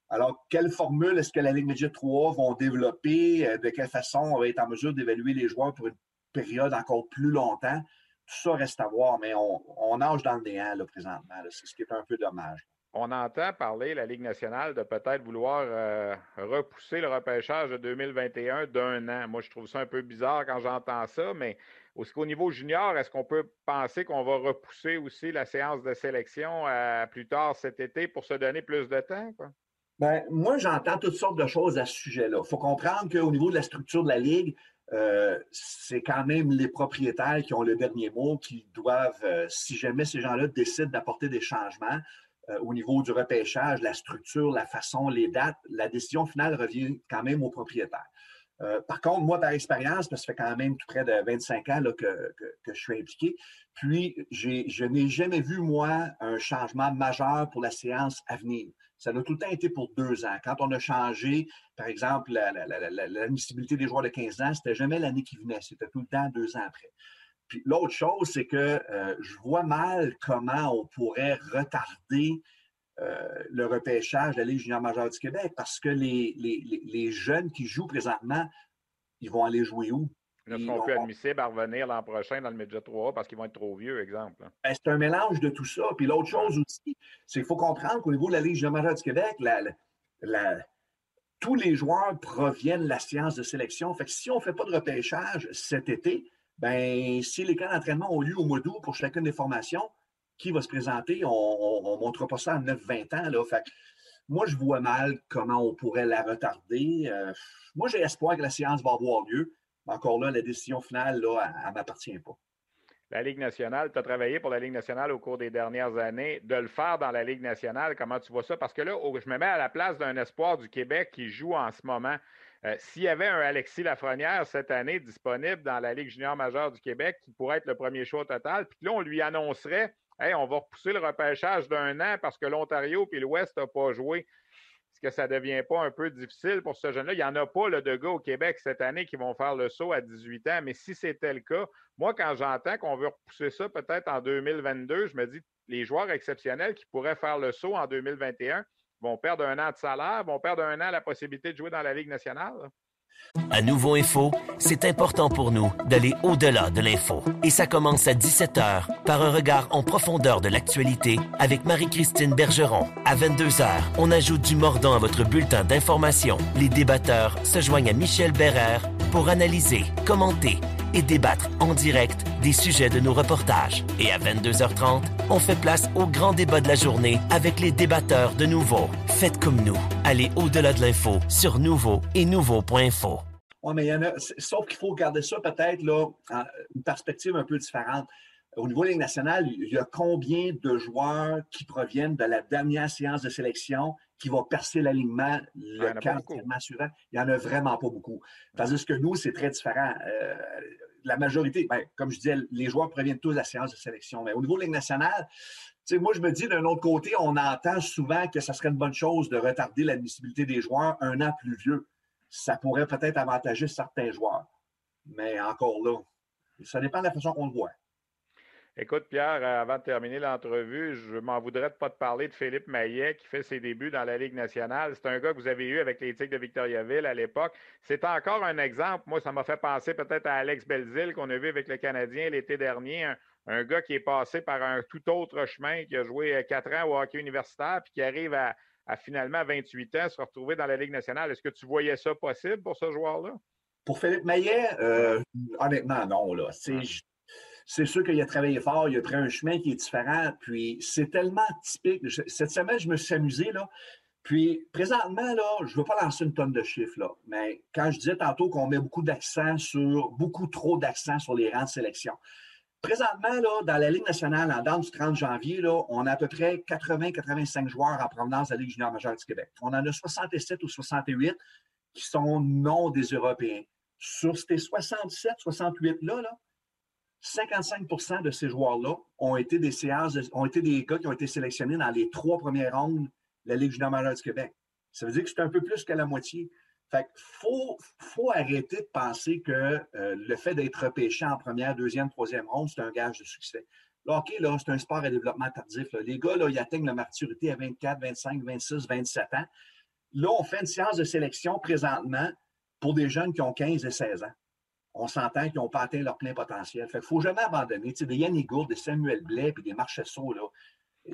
Alors, quelle formule est-ce que la Ligue Média 3 vont développer? Euh, de quelle façon on va être en mesure d'évaluer les joueurs pour une période encore plus longtemps? Tout ça reste à voir, mais on, nage dans le néant là, présentement. C'est ce qui est un peu dommage on entend parler, la Ligue nationale, de peut-être vouloir euh, repousser le repêchage de 2021 d'un an. Moi, je trouve ça un peu bizarre quand j'entends ça, mais au niveau junior, est-ce qu'on peut penser qu'on va repousser aussi la séance de sélection à plus tard cet été pour se donner plus de temps? Ben, moi, j'entends toutes sortes de choses à ce sujet-là. Il faut comprendre qu'au niveau de la structure de la Ligue, euh, c'est quand même les propriétaires qui ont le dernier mot, qui doivent, euh, si jamais ces gens-là décident d'apporter des changements euh, au niveau du repêchage, la structure, la façon, les dates, la décision finale revient quand même aux propriétaires. par contre, moi, par expérience, parce que ça fait quand même tout près de 25 ans que, je suis impliqué, puis je n'ai jamais vu, moi, un changement majeur pour la séance à venir. Ça a tout le temps été pour deux ans. Quand on a changé, par exemple, l'admissibilité des joueurs de 15 ans, c'était jamais l'année qui venait, c'était tout le temps deux ans après. Puis l'autre chose, c'est que euh, je vois mal comment on pourrait retarder euh, le repêchage de la Ligue junior majeure du Québec parce que les, les, jeunes qui jouent présentement, ils vont aller jouer où? Ils ne seront plus admissibles à revenir l'an prochain dans le Média 3 parce qu'ils vont être trop vieux, exemple. Ben, c'est un mélange de tout ça. Puis l'autre chose aussi, c'est qu'il faut comprendre qu'au niveau de la Ligue majeure du Québec, tous les joueurs proviennent de la science de sélection. Fait que si on ne fait pas de repêchage cet été, ben, si les camps d'entraînement ont lieu au mois d'août pour chacune des formations, qui va se présenter? On ne montrera pas ça en 9-20 ans. Moi, je vois mal comment on pourrait la retarder. Euh, moi, j'ai espoir que la séance va avoir lieu. Encore là, la décision finale, là, elle ne m'appartient pas. La Ligue nationale, tu as travaillé pour la Ligue nationale au cours des dernières années. De le faire dans la Ligue nationale, comment tu vois ça? Parce que là, je me mets à la place d'un espoir du Québec qui joue en ce moment. Euh, s'il y avait un Alexis Lafrenière cette année disponible dans la Ligue junior majeure du Québec, qui pourrait être le premier choix total, puis là, on lui annoncerait on va repousser le repêchage d'un an parce que l'Ontario et l'Ouest n'ont pas joué que ça ne devient pas un peu difficile pour ce jeune-là? Il n'y en a pas là, de gars au Québec cette année qui vont faire le saut à 18 ans, mais si c'était le cas, moi, quand j'entends qu'on veut repousser ça peut-être en 2022, je me dis les joueurs exceptionnels qui pourraient faire le saut en 2021 vont perdre un an de salaire, vont perdre un an la possibilité de jouer dans la Ligue nationale. À Nouveau Info, c'est important pour nous d'aller au-delà de l'info. Et ça commence à 17h par un regard en profondeur de l'actualité avec Marie-Christine Bergeron. À 22h, on ajoute du mordant à votre bulletin d'information. Les débatteurs se joignent à Michel Bérère pour analyser, commenter et débattre en direct des sujets de nos reportages. Et à 22h30, on fait place au grand débat de la journée avec les débatteurs de Nouveau. Faites comme nous. Allez au-delà de l'info sur Nouveau et Nouveau.info. Oui, mais il y en a, sauf qu'il faut garder ça peut-être là, une perspective un peu différente. Au niveau de la Ligue nationale, il y a combien de joueurs qui proviennent de la dernière séance de sélection qui va percer l'alignement le camp suivant? Il n'y en a vraiment pas beaucoup. Tandis que nous, c'est très différent. Euh, la majorité, ben, comme je disais, les joueurs proviennent tous de la séance de sélection. Mais au niveau de Ligue nationale, moi, je me dis, d'un autre côté, on entend souvent que ça serait une bonne chose de retarder l'admissibilité des joueurs un an plus vieux. Ça pourrait peut-être avantager certains joueurs. Mais encore là, ça dépend de la façon qu'on le voit. Écoute, Pierre, euh, avant de terminer l'entrevue, je m'en voudrais de pas te parler de Philippe Maillet qui fait ses débuts dans la Ligue nationale. C'est un gars que vous avez eu avec les Tigres de Victoriaville à l'époque. C'est encore un exemple. Moi, ça m'a fait penser peut-être à Alex Belzil qu'on a vu avec le Canadien l'été dernier. Un, gars qui est passé par un tout autre chemin, qui a joué euh, quatre ans au hockey universitaire, puis qui arrive à, finalement 28 ans se retrouver dans la Ligue nationale. Est-ce que tu voyais ça possible pour ce joueur-là? Pour Philippe Maillet, euh, honnêtement, non. Là c'est sûr qu'il a travaillé fort, il a pris un chemin qui est différent. Puis c'est tellement typique. Cette semaine, je me suis amusé, là. Puis présentement, là, je ne veux pas lancer une tonne de chiffres, là, mais quand je disais tantôt qu'on met beaucoup d'accent sur, beaucoup trop d'accent sur les rangs de sélection. Présentement, là, dans la Ligue nationale, en date du 30 janvier, là, on a à peu près 80-85 joueurs en provenance de la Ligue junior majeure du Québec. On en a 67 ou 68 qui sont non des Européens. Sur ces 67, 68-là, là, 55% de ces joueurs-là ont été des séances, ont été des gars qui ont été sélectionnés dans les trois premières rondes de la Ligue junior majeure du Québec. Ça veut dire que c'est un peu plus que la moitié. Fait faut, faut arrêter de penser que euh, le fait d'être repêché en première, deuxième, troisième ronde, c'est un gage de succès. Là, OK, là, c'est un sport à développement tardif. Les gars, là, ils atteignent la maturité à 24, 25, 26, 27 ans. Là, on fait une séance de sélection présentement pour des jeunes qui ont 15 et 16 ans on s'entend qu'ils n'ont pas atteint leur plein potentiel. Fait ne faut jamais abandonner. Tu sais, des Yannick Gourde, des Samuel Blais, puis des Marchessault, là,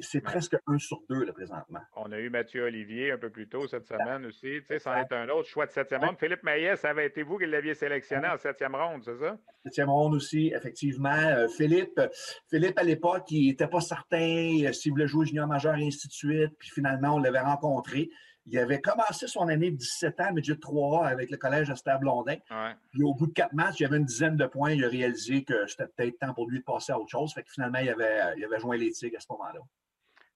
c'est presque un sur deux, là, présentement. On a eu Mathieu Olivier un peu plus tôt cette semaine aussi. Tu sais, c'en est un autre choix de septième ronde. Philippe Maillet, ça avait été vous qui l'aviez sélectionné en septième ronde, c'est ça? Septième ronde aussi, effectivement. Euh, Philippe, Philippe, à l'époque, il n'était pas certain euh, s'il voulait jouer junior majeur et ainsi de suite. Puis finalement, on l'avait rencontré. Il avait commencé son année de 17 ans, midget 3A, avec le collège Esther Blondin. Puis au bout de quatre matchs, il y avait une dizaine de points. Il a réalisé que c'était peut-être temps pour lui de passer à autre chose. Fait que finalement, il avait, il avait joint les Tigres à ce moment-là.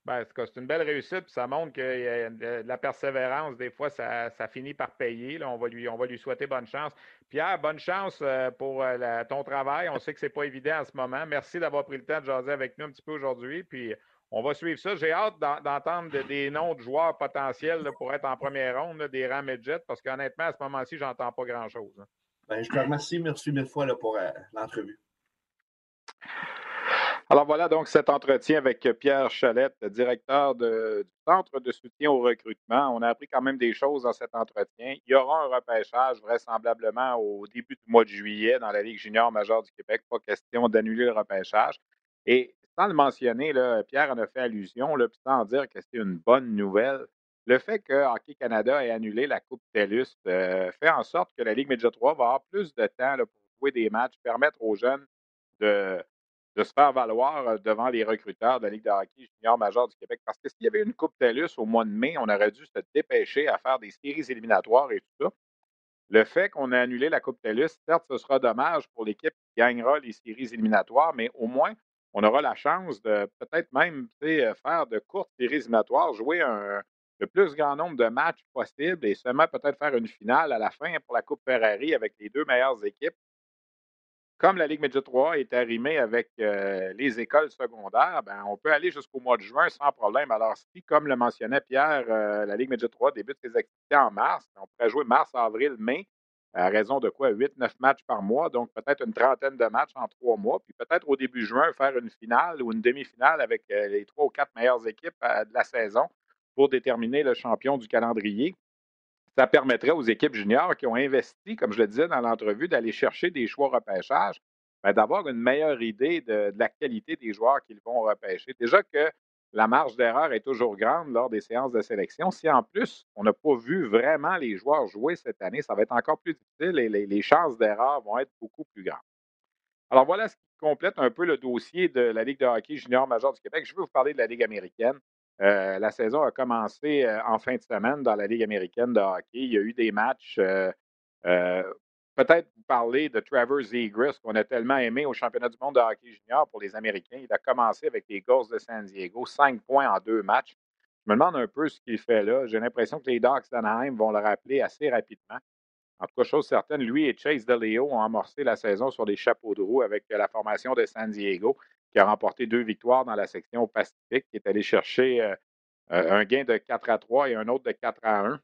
Ben, c'est une belle réussite, puis ça montre que a de la persévérance, des fois, ça, finit par payer. Là. On, va lui, on va lui souhaiter bonne chance. Pierre, bonne chance euh, pour euh, ton travail. On sait que ce n'est pas évident en ce moment. Merci d'avoir pris le temps de jaser avec nous un petit peu aujourd'hui. Puis on va suivre ça. J'ai hâte d'entendre des noms de joueurs potentiels pour être en première ronde, des rangs parce qu'honnêtement, à ce moment-ci, je n'entends pas grand-chose. Hein. Ben, je te remercie. Merci mille fois pour euh, l'entrevue. Alors voilà donc cet entretien avec Pierre Chalette, directeur du Centre de soutien au recrutement. On a appris quand même des choses dans cet entretien. Il y aura un repêchage vraisemblablement au début du mois de juillet dans la Ligue junior majeure du Québec. Pas question d'annuler le repêchage. Et sans le mentionner, là, Pierre en a fait allusion, là, sans dire que c'est une bonne nouvelle. Le fait que Hockey Canada ait annulé la Coupe TELUS euh, fait en sorte que la Ligue Média 3 va avoir plus de temps pour jouer des matchs, permettre aux jeunes de de se faire valoir euh, devant les recruteurs de la Ligue de hockey junior majeur du Québec. Parce que s'il y avait une Coupe TELUS au mois de mai, on aurait dû se dépêcher à faire des séries éliminatoires et tout ça. Le fait qu'on ait annulé la Coupe TELUS, certes, ce sera dommage pour l'équipe qui gagnera les séries éliminatoires, mais au moins, on aura la chance de peut-être même euh, faire de courtes séries jouer le plus grand nombre de matchs possible et seulement peut-être faire une finale à la fin pour la Coupe Ferrari avec les deux meilleures équipes comme la Ligue Média 3 est arrimée avec euh, les écoles secondaires, ben, on peut aller jusqu'au mois de juin sans problème. Alors, si, comme le mentionnait Pierre, euh, la Ligue Média 3 débute ses activités en mars, on pourrait jouer mars, avril, mai, à raison de quoi? 8-9 matchs par mois, donc peut-être une trentaine de matchs en trois mois, puis peut-être au début juin faire une finale ou une demi-finale avec euh, les trois ou quatre meilleures équipes de la saison pour déterminer le champion du calendrier ça permettrait aux équipes juniors qui ont investi, comme je le disais dans l'entrevue, d'aller chercher des choix repêchage, ben, d'avoir une meilleure idée de, la qualité des joueurs qu'ils vont repêcher. Déjà que la marge d'erreur est toujours grande lors des séances de sélection. Si en plus, on n'a pas vu vraiment les joueurs jouer cette année, ça va être encore plus difficile et les, chances d'erreur vont être beaucoup plus grandes. Alors voilà ce qui complète un peu le dossier de la Ligue de hockey junior major du Québec. Je vais vous parler de la Ligue américaine. Euh, la saison a commencé euh, en fin de semaine dans la Ligue américaine de hockey. Il y a eu des matchs. Euh, peut-être vous parler de Trevor Zegras, qu'on a tellement aimé au championnat du monde de hockey junior pour les Américains. Il a commencé avec les Ghosts de San Diego, cinq points en deux matchs. Je me demande un peu ce qu'il fait là. J'ai l'impression que les Ducks d'Anaheim vont le rappeler assez rapidement. En tout cas, chose certaine, lui et Chase DeLeo ont amorcé la saison sur des chapeaux de roue avec la formation de San Diego qui a remporté deux victoires dans la section Pacifique, qui est allé chercher euh, euh, un gain de 4 à 3 et un autre de 4 à 1.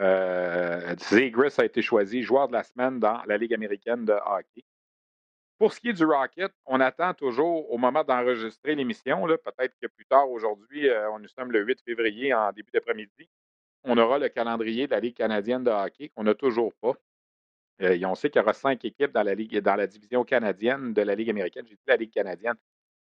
Euh, a été choisi joueur de la semaine dans la Ligue américaine de hockey. Pour ce qui est du Rocket, on attend toujours au moment d'enregistrer l'émission, peut-être que plus tard aujourd'hui, euh, on nous sommes le 8 février en début d'après-midi, on aura le calendrier de la Ligue canadienne de hockey qu'on n'a toujours pas. Euh, on sait qu'il y aura cinq équipes dans la division canadienne de la Ligue américaine. J'ai dit la Ligue canadienne.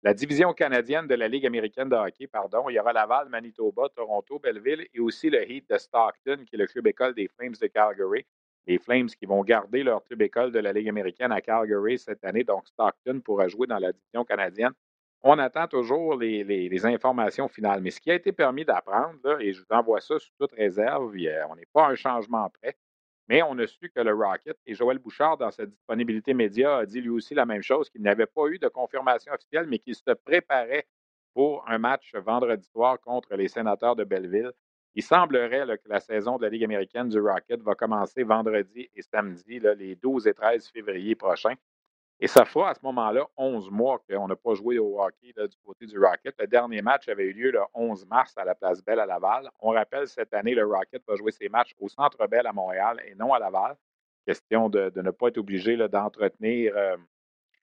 La division canadienne de la Ligue américaine de hockey, pardon. Il y aura Laval, Manitoba, Toronto, Belleville et aussi le Heat de Stockton, qui est le club école des Flames de Calgary. Les Flames qui vont garder leur club école de la Ligue américaine à Calgary cette année. Donc, Stockton pourra jouer dans la division canadienne. On attend toujours les, les informations finales. Mais ce qui a été permis d'apprendre, et je vous envoie ça sous toute réserve, on n'est pas un changement prêt. Mais on a su que le Rocket, et Joël Bouchard, dans sa disponibilité média, a dit lui aussi la même chose, qu'il n'avait pas eu de confirmation officielle, mais qu'il se préparait pour un match vendredi soir contre les sénateurs de Belleville. Il semblerait que la saison de la Ligue américaine du Rocket va commencer vendredi et samedi, les 12 et 13 février prochains. Et ça fera à ce moment-là 11 mois qu'on n'a pas joué au hockey du côté du Rocket. Le dernier match avait eu lieu le 11 mars à la Place Belle à Laval. On rappelle, cette année, le Rocket va jouer ses matchs au Centre Bell à Montréal et non à Laval. Question de, ne pas être obligé d'entretenir euh,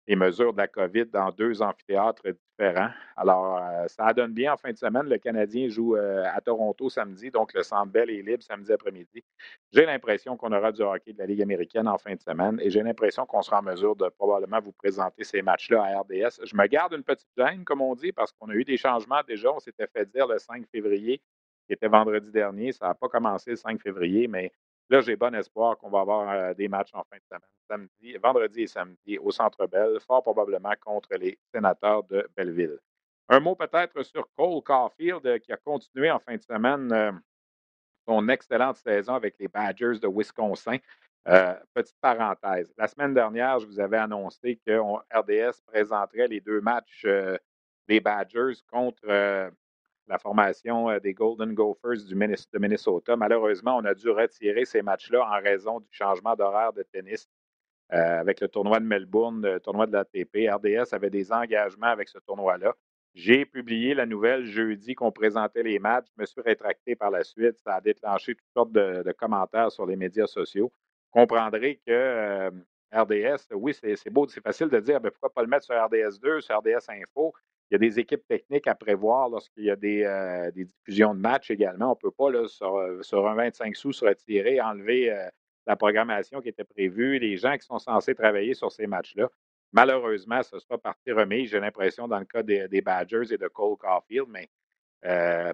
les mesures de la COVID dans deux amphithéâtres différents. Alors, euh, ça donne bien en fin de semaine. Le Canadien joue euh, à Toronto samedi, donc le Centre Bell est libre samedi après-midi. J'ai l'impression qu'on aura du hockey de la Ligue américaine en fin de semaine et j'ai l'impression qu'on sera en mesure de probablement vous présenter ces matchs-là à RDS. Je me garde une petite gêne, comme on dit, parce qu'on a eu des changements déjà. On s'était fait dire le 5 février, qui était vendredi dernier. Ça n'a pas commencé le 5 février, mais Là, j'ai bon espoir qu'on va avoir euh, des matchs en fin de semaine, samedi, vendredi et samedi au Centre Bell, fort probablement contre les sénateurs de Belleville. Un mot peut-être sur Cole Caulfield euh, qui a continué en fin de semaine euh, son excellente saison avec les Badgers de Wisconsin. Petite parenthèse. La semaine dernière, je vous avais annoncé que RDS présenterait les deux matchs des Badgers contre la formation des Golden Gophers du de Minnesota. Malheureusement, on a dû retirer ces matchs-là en raison du changement d'horaire de tennis avec le tournoi de Melbourne, le tournoi de l'ATP. RDS avait des engagements avec ce tournoi-là. J'ai publié la nouvelle jeudi qu'on présentait les matchs. Je me suis rétracté par la suite. Ça a déclenché toutes sortes de commentaires sur les médias sociaux comprendrez que euh, RDS, oui, c'est beau, c'est facile de dire, mais pourquoi pas le mettre sur RDS2, sur RDS Info? Il y a des équipes techniques à prévoir lorsqu'il y a des, euh, diffusions de matchs également. On ne peut pas, là, sur, un 25 sous, se retirer, enlever euh, la programmation qui était prévue, les gens qui sont censés travailler sur ces matchs-là. Malheureusement, ce sera partie remise, j'ai l'impression, dans le cas des, Badgers et de Cole Caulfield, mais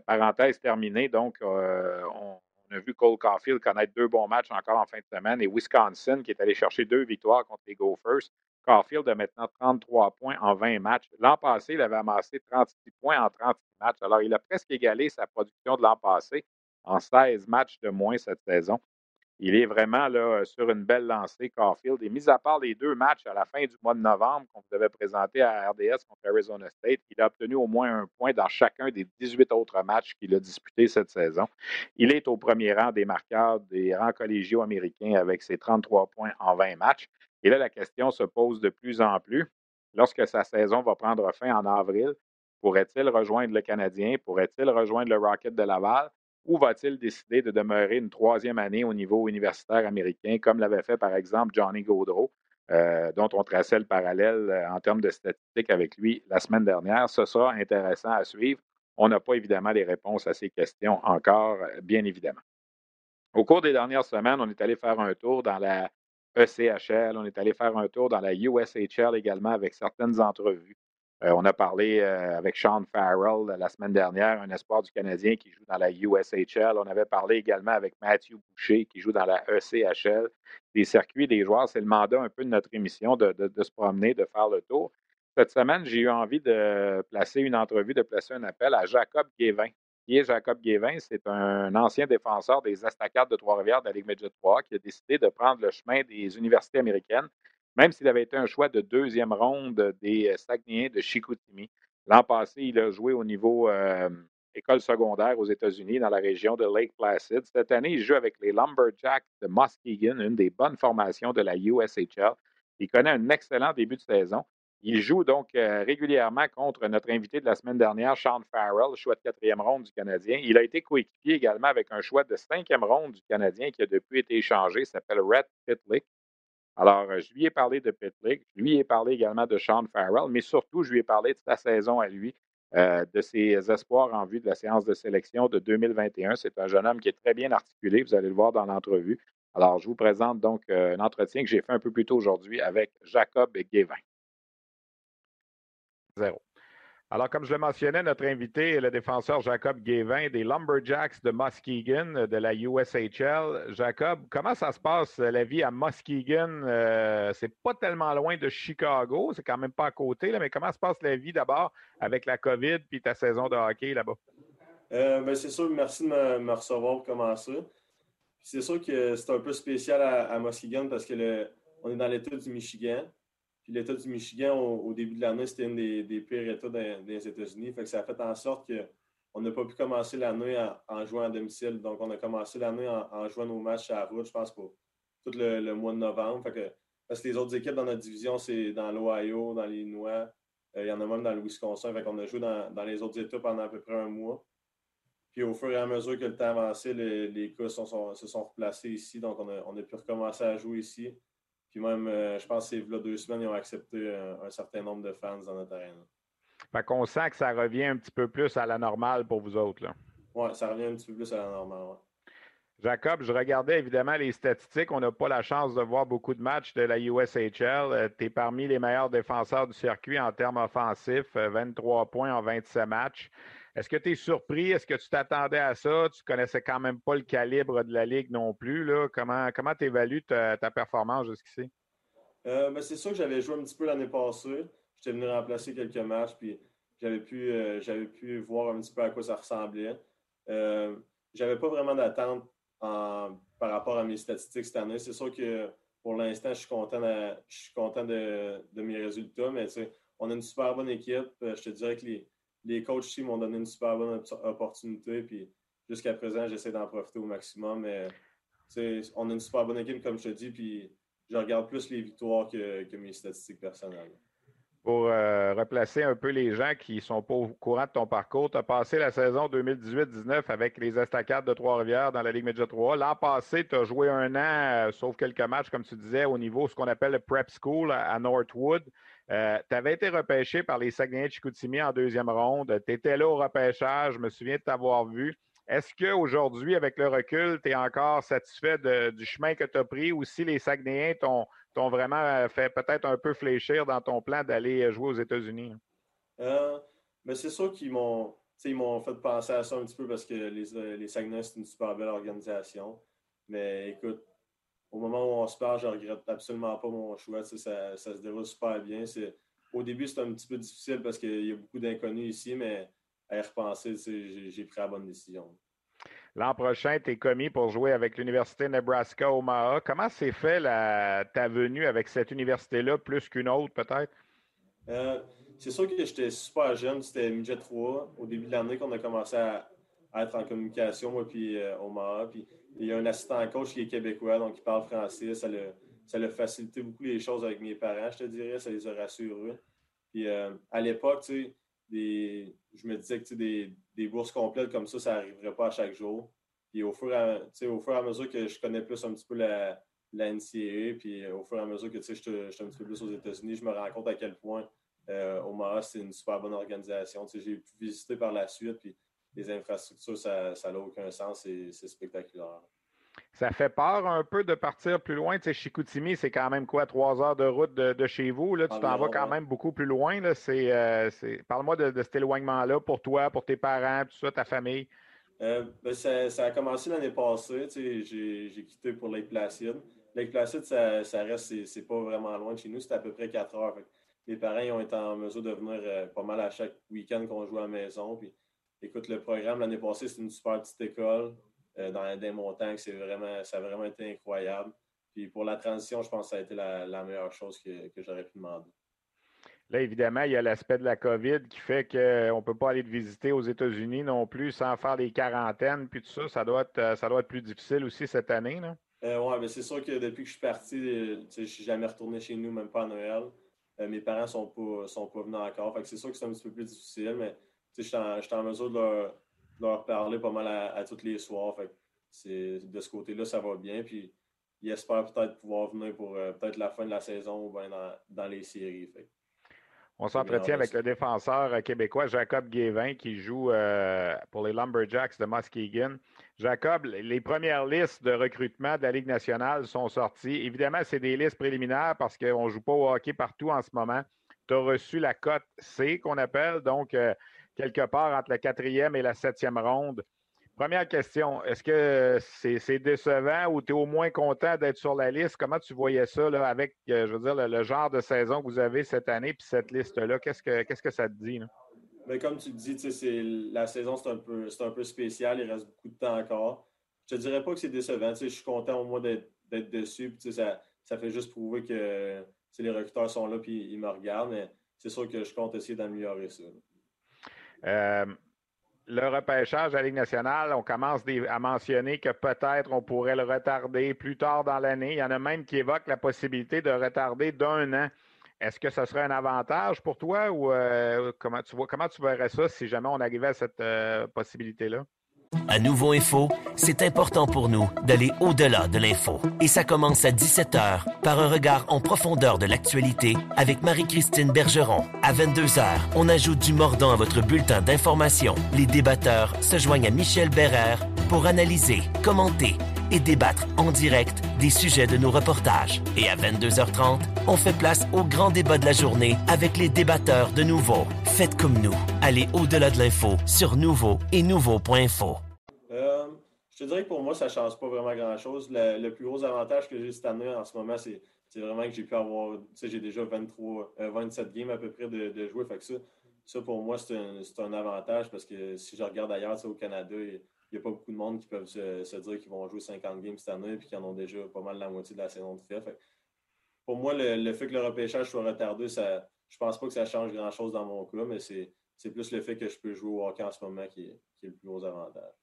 parenthèse terminée, donc on, on a vu Cole Caulfield connaître deux bons matchs encore en fin de semaine et Wisconsin qui est allé chercher deux victoires contre les Gophers. Caulfield a maintenant 33 points en 20 matchs. L'an passé, il avait amassé 36 points en 36 matchs. Alors, il a presque égalé sa production de l'an passé en 16 matchs de moins cette saison. Il est vraiment là, sur une belle lancée, Caulfield. Et mis à part les deux matchs à la fin du mois de novembre qu'on vous avait présenté à RDS contre Arizona State, il a obtenu au moins un point dans chacun des 18 autres matchs qu'il a disputés cette saison. Il est au premier rang des marqueurs des rangs collégiaux américains avec ses 33 points en 20 matchs. Et là, la question se pose de plus en plus. Lorsque sa saison va prendre fin en avril, pourrait-il rejoindre le Canadien? Pourrait-il rejoindre le Rocket de Laval? Ou va-t-il décider de demeurer une troisième année au niveau universitaire américain, comme l'avait fait par exemple Johnny Gaudreau, euh, dont on traçait le parallèle euh, en termes de statistiques avec lui la semaine dernière? Ce sera intéressant à suivre. On n'a pas évidemment les réponses à ces questions encore, euh, bien évidemment. Au cours des dernières semaines, on est allé faire un tour dans la ECHL, on est allé faire un tour dans la USHL également avec certaines entrevues. Euh, on a parlé euh, avec Sean Farrell la semaine dernière, un espoir du Canadien qui joue dans la USHL. On avait parlé également avec Matthew Boucher qui joue dans la ECHL. Des circuits des joueurs, c'est le mandat un peu de notre émission de, se promener, de faire le tour. Cette semaine, j'ai eu envie de placer une entrevue, de placer un appel à Jacob Guévin. Qui est Jacob Guévin? C'est un ancien défenseur des Estacades de Trois-Rivières de la Ligue Média 3 qui a décidé de prendre le chemin des universités américaines même s'il avait été un choix de deuxième ronde des euh, Saguenayens de Chicoutimi. L'an passé, il a joué au niveau euh, école secondaire aux États-Unis, dans la région de Lake Placid. Cette année, il joue avec les Lumberjacks de Muskegon, une des bonnes formations de la USHL. Il connaît un excellent début de saison. Il joue donc euh, régulièrement contre notre invité de la semaine dernière, Sean Farrell, choix de quatrième ronde du Canadien. Il a été coéquipier également avec un choix de cinquième ronde du Canadien qui a depuis été échangé, s'appelle Red Pitlick. Alors, euh, je lui ai parlé de Pitlick, je lui ai parlé également de Sean Farrell, mais surtout, je lui ai parlé de sa saison à lui, euh, de ses espoirs en vue de la séance de sélection de 2021. C'est un jeune homme qui est très bien articulé, vous allez le voir dans l'entrevue. Alors, je vous présente donc euh, un entretien que j'ai fait un peu plus tôt aujourd'hui avec Jacob Guévin. Zéro. Alors, comme je le mentionnais, notre invité est le défenseur Jacob Guévin des Lumberjacks de Muskegon de la USHL. Jacob, comment ça se passe la vie à Muskegon? Euh, c'est pas tellement loin de Chicago, c'est quand même pas à côté, mais comment se passe la vie d'abord avec la COVID puis ta saison de hockey là-bas? Euh, ben, c'est sûr, merci de me, recevoir pour commencer. C'est sûr que c'est un peu spécial à, Muskegon parce que est dans l'État du Michigan. Puis l'État du Michigan, au, début de l'année, c'était un des, pires États des, États-Unis. Fait que ça a fait en sorte qu'on n'a pas pu commencer l'année en, jouant à domicile. Donc, on a commencé l'année en, jouant nos matchs à la route, je pense, pour tout le, mois de novembre. Fait que, parce que les autres équipes dans notre division, c'est dans l'Ohio, dans l'Illinois. Euh, il y en a même dans le Wisconsin. Fait qu'on a joué dans, les autres États pendant à peu près un mois. Puis au fur et à mesure que le temps avançait, les, cas se sont replacés ici. Donc, on a pu recommencer à jouer ici. Puis même, euh, je pense que c'est là deux semaines, ils ont accepté euh, un, certain nombre de fans dans notre arène. Fait qu'on sent que ça revient un petit peu plus à la normale pour vous autres. Oui, ça revient un petit peu plus à la normale. Jacob, je regardais évidemment les statistiques. On n'a pas la chance de voir beaucoup de matchs de la USHL. tu es parmi les meilleurs défenseur du circuit en termes offensifs, 23 euh, points en 27 matchs. Est-ce que tu es surpris? Est-ce que tu t'attendais à ça? Tu connaissais quand même pas le calibre de la Ligue non plus. Là. Comment tu évalues ta, performance jusqu'ici? Euh, ben, c'est sûr que j'avais joué un petit peu l'année passée. J'étais venu remplacer quelques matchs, puis j'avais pu, euh, pu voir un petit peu à quoi ça ressemblait. Euh, j'avais pas vraiment d'attente par rapport à mes statistiques cette année. C'est sûr que pour l'instant, je suis content, de, je suis content de, mes résultats, mais on a une super bonne équipe. Euh, je te dirais que les, les coachs ici m'ont donné une super bonne opportunité. Puis jusqu'à présent, j'essaie d'en profiter au maximum. Mais on a une super bonne équipe, comme je te dis, puis je regarde plus les victoires que, mes statistiques personnelles pour euh, replacer un peu les gens qui ne sont pas au courant de ton parcours, tu as passé la saison 2018-19 avec les Estacades de Trois-Rivières dans la Ligue Média 3. L'an passé, tu as joué un an, euh, sauf quelques matchs, comme tu disais, au niveau ce qu'on appelle le Prep School à, Northwood. Euh, tu avais été repêché par les Saguenay de Chicoutimi en deuxième ronde. Tu étais là au repêchage, je me souviens de t'avoir vu. Est-ce qu'aujourd'hui, avec le recul, tu es encore satisfait du chemin que tu as pris ou si les Saguenayens t'ont vraiment euh, fait peut-être un peu fléchir dans ton plan d'aller euh, jouer aux États-Unis? Mais c'est sûr qu'ils m'ont, m'ont fait penser à ça un petit peu parce que les, les Saguenay, c'est une super belle organisation. Mais écoute, au moment où on se parle, je ne regrette absolument pas mon choix. Ça, ça, se déroule super bien. Au début, c'était un petit peu difficile parce qu'il y a beaucoup d'inconnus ici, mais à y repenser, j'ai pris la bonne décision. L'an prochain, tu es commis pour jouer avec l'Université Nebraska-Omaha. Comment s'est fait la, ta venue avec cette université-là, plus qu'une autre peut-être? Euh, c'est sûr que j'étais super jeune. C'était midget 3 au début de l'année qu'on a commencé à, être en communication, moi puis euh, Omaha. Puis il y a un assistant coach qui est québécois, donc il parle français. Ça l'a ça facilité beaucoup les choses avec mes parents, je te dirais. Ça les a rassurés. Puis euh, à l'époque, tu je me disais que des, des, bourses complètes comme ça, ça n'arriverait pas à chaque jour. Puis au fur, au fur et à mesure que je connais plus un petit peu la, la NCAA, puis au fur et à mesure que je suis un petit peu plus aux États-Unis, je me rends compte à quel point euh, Omaha, c'est une super bonne organisation. J'ai pu visiter par la suite, puis les infrastructures, ça n'a aucun sens, c'est spectaculaire. Ça fait peur un peu de partir plus loin. Tu sais, Chicoutimi, c'est quand même quoi, trois heures de route de, chez vous. Là, tu t'en vas quand même beaucoup plus loin. Euh, parle-moi de, cet éloignement-là pour toi, pour tes parents, tout ça, ta famille. Euh, ben, ça, a commencé l'année passée. Tu sais, j'ai, quitté pour Lake Placide. Lake Placide, ça, ça reste, c'est, pas vraiment loin de chez nous. C'est à peu près quatre heures. mes parents ont été en mesure de venir euh, pas mal à chaque week-end qu'on joue à la maison. Puis, écoute, le programme l'année passée, c'était une super petite école. Euh, dans des montagnes. C'est vraiment, ça a vraiment été incroyable. Puis pour la transition, je pense que ça a été la, meilleure chose que, j'aurais pu demander. Là, évidemment, il y a l'aspect de la COVID qui fait qu'on ne peut pas aller te visiter aux États-Unis non plus sans faire des quarantaines, puis tout ça. Ça doit être, euh, ça doit être plus difficile aussi cette année. Euh, oui, mais c'est sûr que depuis que je suis parti, je ne suis jamais retourné chez nous, même pas à Noël. mes parents ne sont pas, sont pas venus encore. c'est sûr que c'est un petit peu plus difficile, mais je suis en, mesure de leur, leur parler pas mal à, tous les soirs. Fait de ce côté-là, ça va bien. Puis ils espèrent peut-être pouvoir venir pour euh, peut-être la fin de la saison ou bien dans, les séries. On s'entretient avec le défenseur euh, québécois Jacob Guévin qui joue euh, pour les Lumberjacks de Muskegon. Jacob, les premières listes de recrutement de la Ligue nationale sont sorties. Évidemment, c'est des listes préliminaires parce qu'on ne joue pas au hockey partout en ce moment. Tu as reçu la cote C qu'on appelle, donc quelque part entre la quatrième et la septième ronde. Première question, est-ce que c'est décevant ou tu es au moins content d'être sur la liste? Comment tu voyais ça avec, euh, je veux dire, le, genre de saison que vous avez cette année puis cette liste-là? Qu'est-ce que, qu'est-ce que ça te dit? Ben, comme tu dis, la saison, c'est un, peu, un peu spécial. Il reste beaucoup de temps encore. Je te dirais pas que c'est décevant. Je suis content au moins d'être, dessus. ça, ça fait juste prouver que les recruteurs sont là et ils me regardent. Mais c'est sûr que je compte essayer d'améliorer ça. Euh, le repêchage à la Ligue nationale, on commence à mentionner que peut-être on pourrait le retarder plus tard dans l'année. Il y en a même qui évoquent la possibilité de retarder d'un an. Est-ce que ce serait un avantage pour toi ou euh, comment, tu vois, comment tu verrais ça si jamais on arrivait à cette euh, possibilité-là? À Nouveau Info, c'est important pour nous d'aller au-delà de l'info. Et ça commence à 17h par un regard en profondeur de l'actualité avec Marie-Christine Bergeron. À 22h, on ajoute du mordant à votre bulletin d'information. Les débatteurs se joignent à Michel Bérère pour analyser, commenter et débattre en direct des sujets de nos reportages. Et à 22h30, on fait place au grand débat de la journée avec les débatteurs de Nouveau. Faites comme nous. Allez au-delà de l'info sur Nouveau et Nouveau.info. Euh, je te dirais que pour moi, ça ne change pas vraiment grand-chose. Le, plus gros avantage que j'ai cette année en ce moment, c'est vraiment que j'ai pu avoir, tu sais, j'ai déjà 23, 27 euh, games à peu près de, jouer. Fait que ça, ça, pour moi, c'est un, avantage parce que si je regarde ailleurs, au Canada, n'y a pas beaucoup de monde qui peuvent se, dire qu'ils vont jouer 50 games cette année et qui en ont déjà pas mal la moitié de la saison de fait. pour moi, le, fait que le repêchage soit retardé, ça, je pense pas que ça change grand-chose dans mon cas, mais c'est plus le fait que je peux jouer au hockey en ce moment qui qui est le plus gros avantage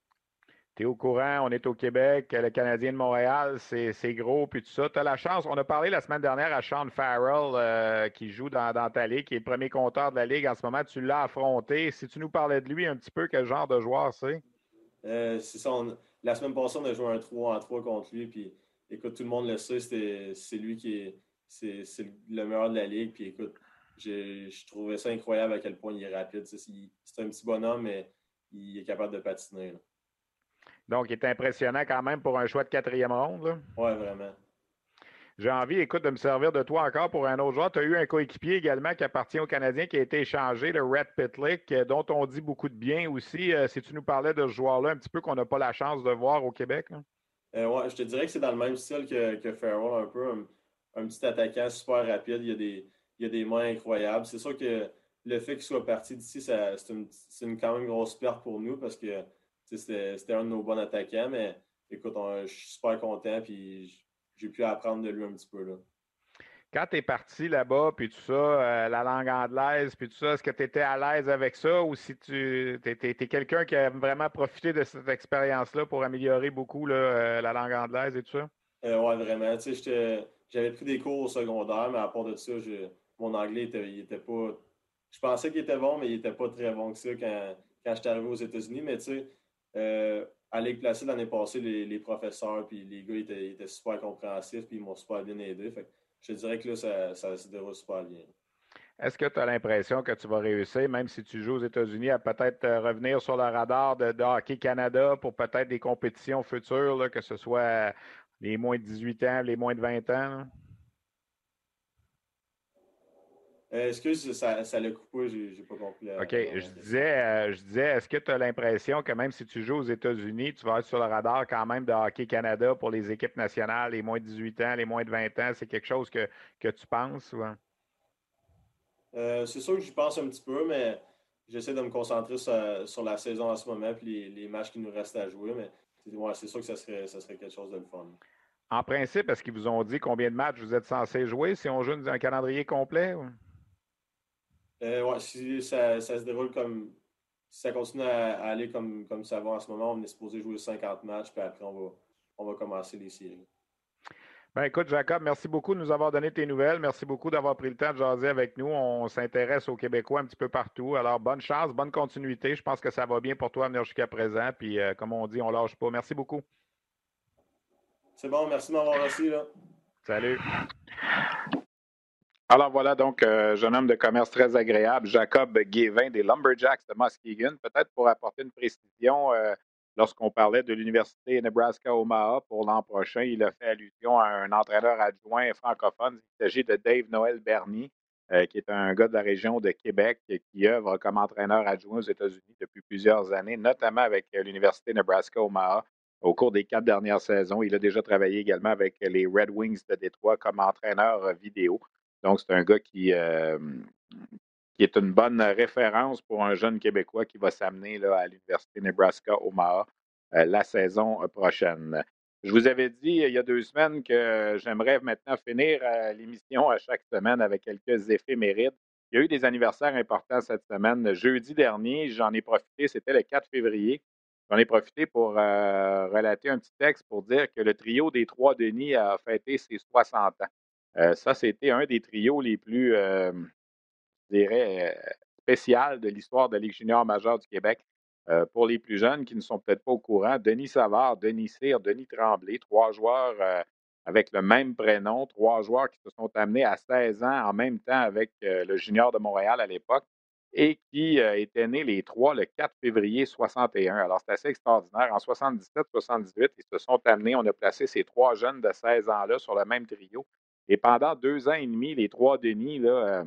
tu es au courant, on est au Québec, le Canadien de Montréal, c'est gros, puis tout ça. Tu as la chance, on a parlé la semaine dernière à Sean Farrell, euh, qui joue dans, ta ligue, qui est le premier compteur de la ligue en ce moment. Tu l'as affronté. Si tu nous parlais de lui un petit peu, quel genre de joueur c'est? Euh, c'est ça. la semaine passée, on a joué un 3 en 3 contre lui, puis écoute, tout le monde le sait, c'est lui qui est, le meilleur de la ligue, puis écoute, je trouvais ça incroyable à quel point il est rapide. C'est un petit bonhomme, mais il est capable de patiner. Donc, il est impressionnant quand même pour un choix de quatrième ronde. Oui, vraiment. J'ai envie, écoute, de me servir de toi encore pour un autre joueur. Tu as eu un coéquipier également qui appartient au Canadien qui a été échangé, le Red Pitlick, euh, dont on dit beaucoup de bien aussi. Euh, si tu nous parlais de ce joueur-là, un petit peu qu'on n'a pas la chance de voir au Québec. Euh, ouais, je te dirais que c'est dans le même style que, que Farrell, un peu. Un, petit attaquant super rapide. Il a des, il a des mains incroyables. C'est sûr que le fait qu'il soit parti d'ici, c'est une, une, quand même grosse perte pour nous parce que c'était un de nos bons attaquants, mais écoute, je suis super content, puis j'ai pu apprendre de lui un petit peu. Là. Quand tu es parti là-bas, puis tout ça, euh, la langue anglaise, puis tout ça, est-ce que tu étais à l'aise avec ça ou si tu es, quelqu'un qui a vraiment profité de cette expérience-là pour améliorer beaucoup euh, la langue anglaise et tout ça? Euh, oui, vraiment. J'avais pris des cours au secondaire, mais à part de ça, mon anglais était, était pas. Je pensais qu'il était bon, mais il n'était pas très bon que ça quand, quand j'étais arrivé aux États-Unis. Mais tu sais, euh, Ligue Placée l'année passée, les, professeurs puis les gars étaient, super compréhensifs puis ils m'ont super bien aidé. je dirais que là, ça, se déroule super bien. Est-ce que tu as l'impression que tu vas réussir, même si tu joues aux États-Unis, à peut-être euh, revenir sur le radar de, Hockey Canada pour peut-être des compétitions futures, que ce soit les moins de 18 ans, les moins de 20 ans? Euh, excuse, ça, ça l'a coupé, j'ai pas compris. OK, je disais, euh, je disais est-ce que tu as l'impression que même si tu joues aux États-Unis, tu vas être sur le radar quand même de Hockey Canada pour les équipes nationales, les moins de 18 ans, les moins de 20 ans? C'est quelque chose que, tu penses? Ou... Euh, c'est sûr que j'y pense un petit peu, mais j'essaie de me concentrer sur, la saison en ce moment et les, les, matchs qui nous restent à jouer. Mais c'est sûr que ça serait, ça serait quelque chose de le fun. En principe, est-ce qu'ils vous ont dit combien de matchs vous êtes censé jouer si on joue un calendrier complet? Euh, ouais, si ça, se déroule comme. Si ça continue à, aller comme, comme ça va en ce moment, on est supposé jouer 50 matchs, puis après, on va, on va commencer les séries. Ben écoute, Jacob, merci beaucoup de nous avoir donné tes nouvelles. Merci beaucoup d'avoir pris le temps de jaser avec nous. On s'intéresse aux Québécois un petit peu partout. Alors, bonne chance, bonne continuité. Je pense que ça va bien pour toi venir jusqu'à présent. Puis, euh, comme on dit, on lâche pas. Merci beaucoup. C'est bon, merci de m'avoir reçu. Là. Salut. Alors voilà donc euh, jeune homme de commerce très agréable, Jacob Guévin des Lumberjacks de Muskegon. Peut-être pour apporter une précision, euh, lorsqu'on parlait de l'Université Nebraska-Omaha pour l'an prochain, il a fait allusion à un entraîneur adjoint francophone. Il s'agit de Dave Noël Berny, euh, qui est un gars de la région de Québec qui œuvre comme entraîneur adjoint aux États-Unis depuis plusieurs années, notamment avec l'Université Nebraska-Omaha. Au cours des quatre dernières saisons, il a déjà travaillé également avec les Red Wings de Détroit comme entraîneur vidéo. Donc, c'est un gars qui, euh, qui est une bonne référence pour un jeune Québécois qui va s'amener à l'Université Nebraska-Omaha euh, la saison prochaine. Je vous avais dit il y a deux semaines que j'aimerais maintenant finir euh, l'émission à chaque semaine avec quelques éphémérides. Il y a eu des anniversaires importants cette semaine. Jeudi dernier, j'en ai profité, c'était le 4 février. J'en ai profité pour relater un petit texte pour dire que le trio des trois Denis a fêté ses 60 ans. Euh, ça, c'était un des trios les plus, euh, je dirais, euh, spécial de l'histoire de la Ligue junior majeure du Québec. pour les plus jeunes qui ne sont peut-être pas au courant, Denis Savard, Denis Cyr, Denis Tremblay, trois joueurs avec le même prénom, trois joueurs qui se sont amenés à 16 ans en même temps avec le junior de Montréal à l'époque et qui étaient nés les trois le 4 février 61. Alors, c'est assez extraordinaire. En 77-78, ils se sont amenés. On a placé ces trois jeunes de 16 ans-là sur le même trio. Et pendant deux ans et demi, les trois Denis euh,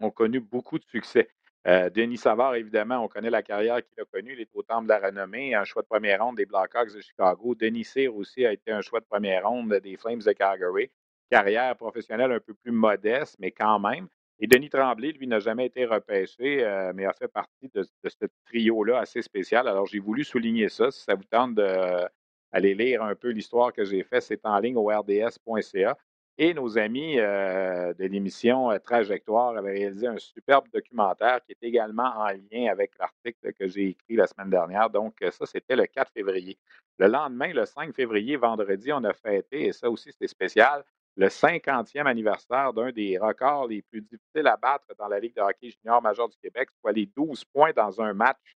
ont connu beaucoup de succès. Euh, Denis Savard, évidemment, on connaît la carrière qu'il a connue. Il est au temple de la renommée, un choix de première ronde des Blackhawks de Chicago. Denis Cyr aussi a été un choix de première ronde des Flames de Calgary. Carrière professionnelle un peu plus modeste, mais quand même. Et Denis Tremblay, lui, n'a jamais été repêché, euh, mais a fait partie de, ce trio-là assez spécial. Alors, j'ai voulu souligner ça. Si ça vous tente d'aller lire un peu l'histoire que j'ai faite, c'est en ligne au rds.ca. Et nos amis euh, de l'émission euh, Trajectoire avaient réalisé un superbe documentaire qui est également en lien avec l'article que j'ai écrit la semaine dernière. Donc, ça, c'était le 4 février. Le lendemain, le 5 février, vendredi, on a fêté, et ça aussi, c'était spécial, le 50e anniversaire d'un des records les plus difficiles à battre dans la Ligue de hockey junior major du Québec, soit les 12 points dans un match.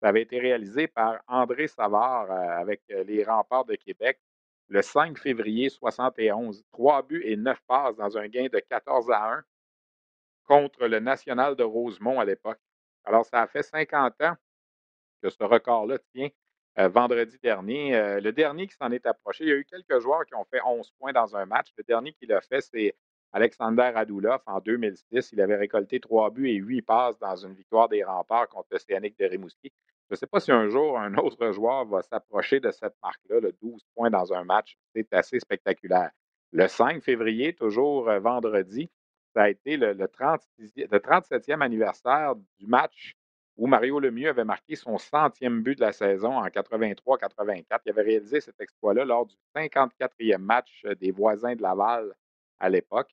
Ça avait été réalisé par André Savard euh, avec euh, les remparts de Québec le 5 février 71. Trois buts et neuf passes dans un gain de 14 à 1 contre le National de Rosemont à l'époque. Alors, ça a fait 50 ans que ce record-là tient euh, vendredi dernier. Euh, le dernier qui s'en est approché, il y a eu quelques joueurs qui ont fait 11 points dans un match. Le dernier qui l'a fait, c'est Alexander Radulov en 2006. Il avait récolté trois buts et huit passes dans une victoire des remparts contre l'Océanique de Rimouski. Je ne sais pas si un jour un [laughs] autre joueur va s'approcher de cette marque-là, le 12 points dans un match. C'est assez spectaculaire. Le 5 février, toujours euh, vendredi, ça a été le, le 37e anniversaire du match où Mario Lemieux avait marqué son centième but de la saison en 83-84. Il avait réalisé cet exploit-là lors du 54e match euh, des voisins de Laval à l'époque.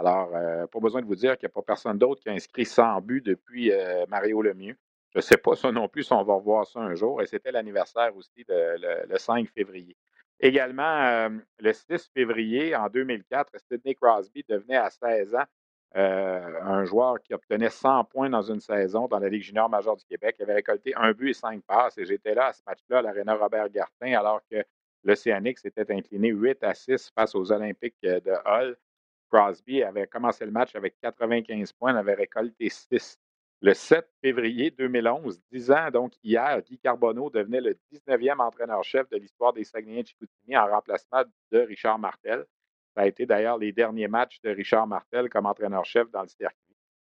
Alors, euh, pas besoin de vous dire qu'il n'y a pas personne d'autre qui a inscrit 100 buts depuis euh, Mario Lemieux. Je ne sais pas ça non plus si on va revoir ça un jour. Et c'était l'anniversaire aussi de, le, 5 février. Également, le 6 février en 2004, Sidney Crosby devenait à 16 ans euh, un joueur qui obtenait 100 points dans une saison dans la Ligue junior majeure du Québec. Il avait récolté un but et cinq passes. Et j'étais là à ce match-là à l'Arena Robert Gartin, alors que l'Océanique s'était incliné 8 à 6 face aux Olympiques de Hull. Crosby avait commencé le match avec 95 points, avait récolté 6. Le 7 février 2011, 10 ans donc hier, Guy Carbonneau devenait le 19e entraîneur-chef de l'histoire des Saguenayens de Chicoutimi en remplacement de Richard Martel. Ça a été d'ailleurs les derniers matchs de Richard Martel comme entraîneur-chef dans le circuit.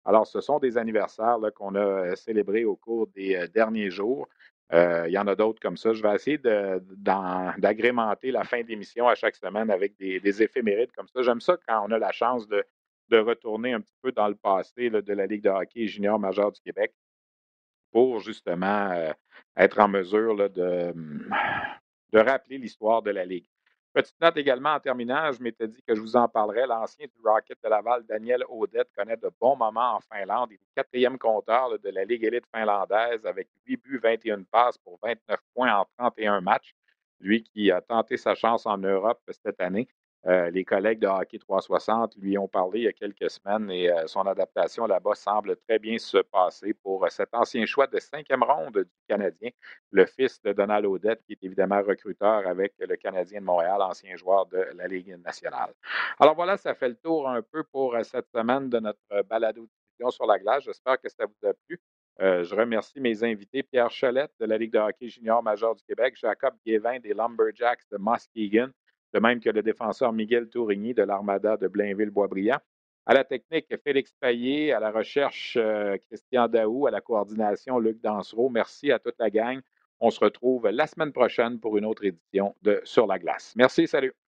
Alors, ce sont des anniversaires qu'on a euh, célébrés au cours des euh, derniers jours. Euh, il y en a d'autres comme ça. Je vais essayer d'agrémenter la fin d'émission à chaque semaine avec des, des, éphémérides comme ça. J'aime ça quand on a la chance de, retourner un petit peu dans le passé de la Ligue de hockey junior majeur du Québec pour justement être en mesure de rappeler l'histoire de la Ligue. Petite note également en terminant, je m'étais dit que je vous en parlerai. L'ancien du Rocket de Laval, Daniel Odette, connaît de bons moments en Finlande. Il est quatrième compteur de la Ligue élite finlandaise avec 8 buts, 21 passes pour 29 points en 31 matchs. Lui qui a tenté sa chance en Europe cette année. Euh, les collègues de Hockey 360 lui ont parlé il y a quelques semaines et euh, son adaptation là-bas semble très bien se passer pour euh, cet ancien choix de cinquième ronde du Canadien, le fils de Donald Odette, qui est évidemment recruteur avec le Canadien de Montréal, ancien joueur de la Ligue nationale. Alors voilà, ça fait le tour un peu pour cette semaine de notre balado discussion sur la glace. J'espère que ça vous a plu. je remercie mes invités, Pierre Cholette de la Ligue de hockey junior major du Québec, Jacob Guévin des Lumberjacks de Muskegon, de même que le défenseur Miguel Tourigny de l'Armada de Blainville-Boisbriand. À la technique, Félix Payet, à la recherche, euh, Christian Daou, à la coordination, Luc Dansereau. Merci à toute la gang. On se retrouve la semaine prochaine pour une autre édition de Sur la glace. Merci, salut.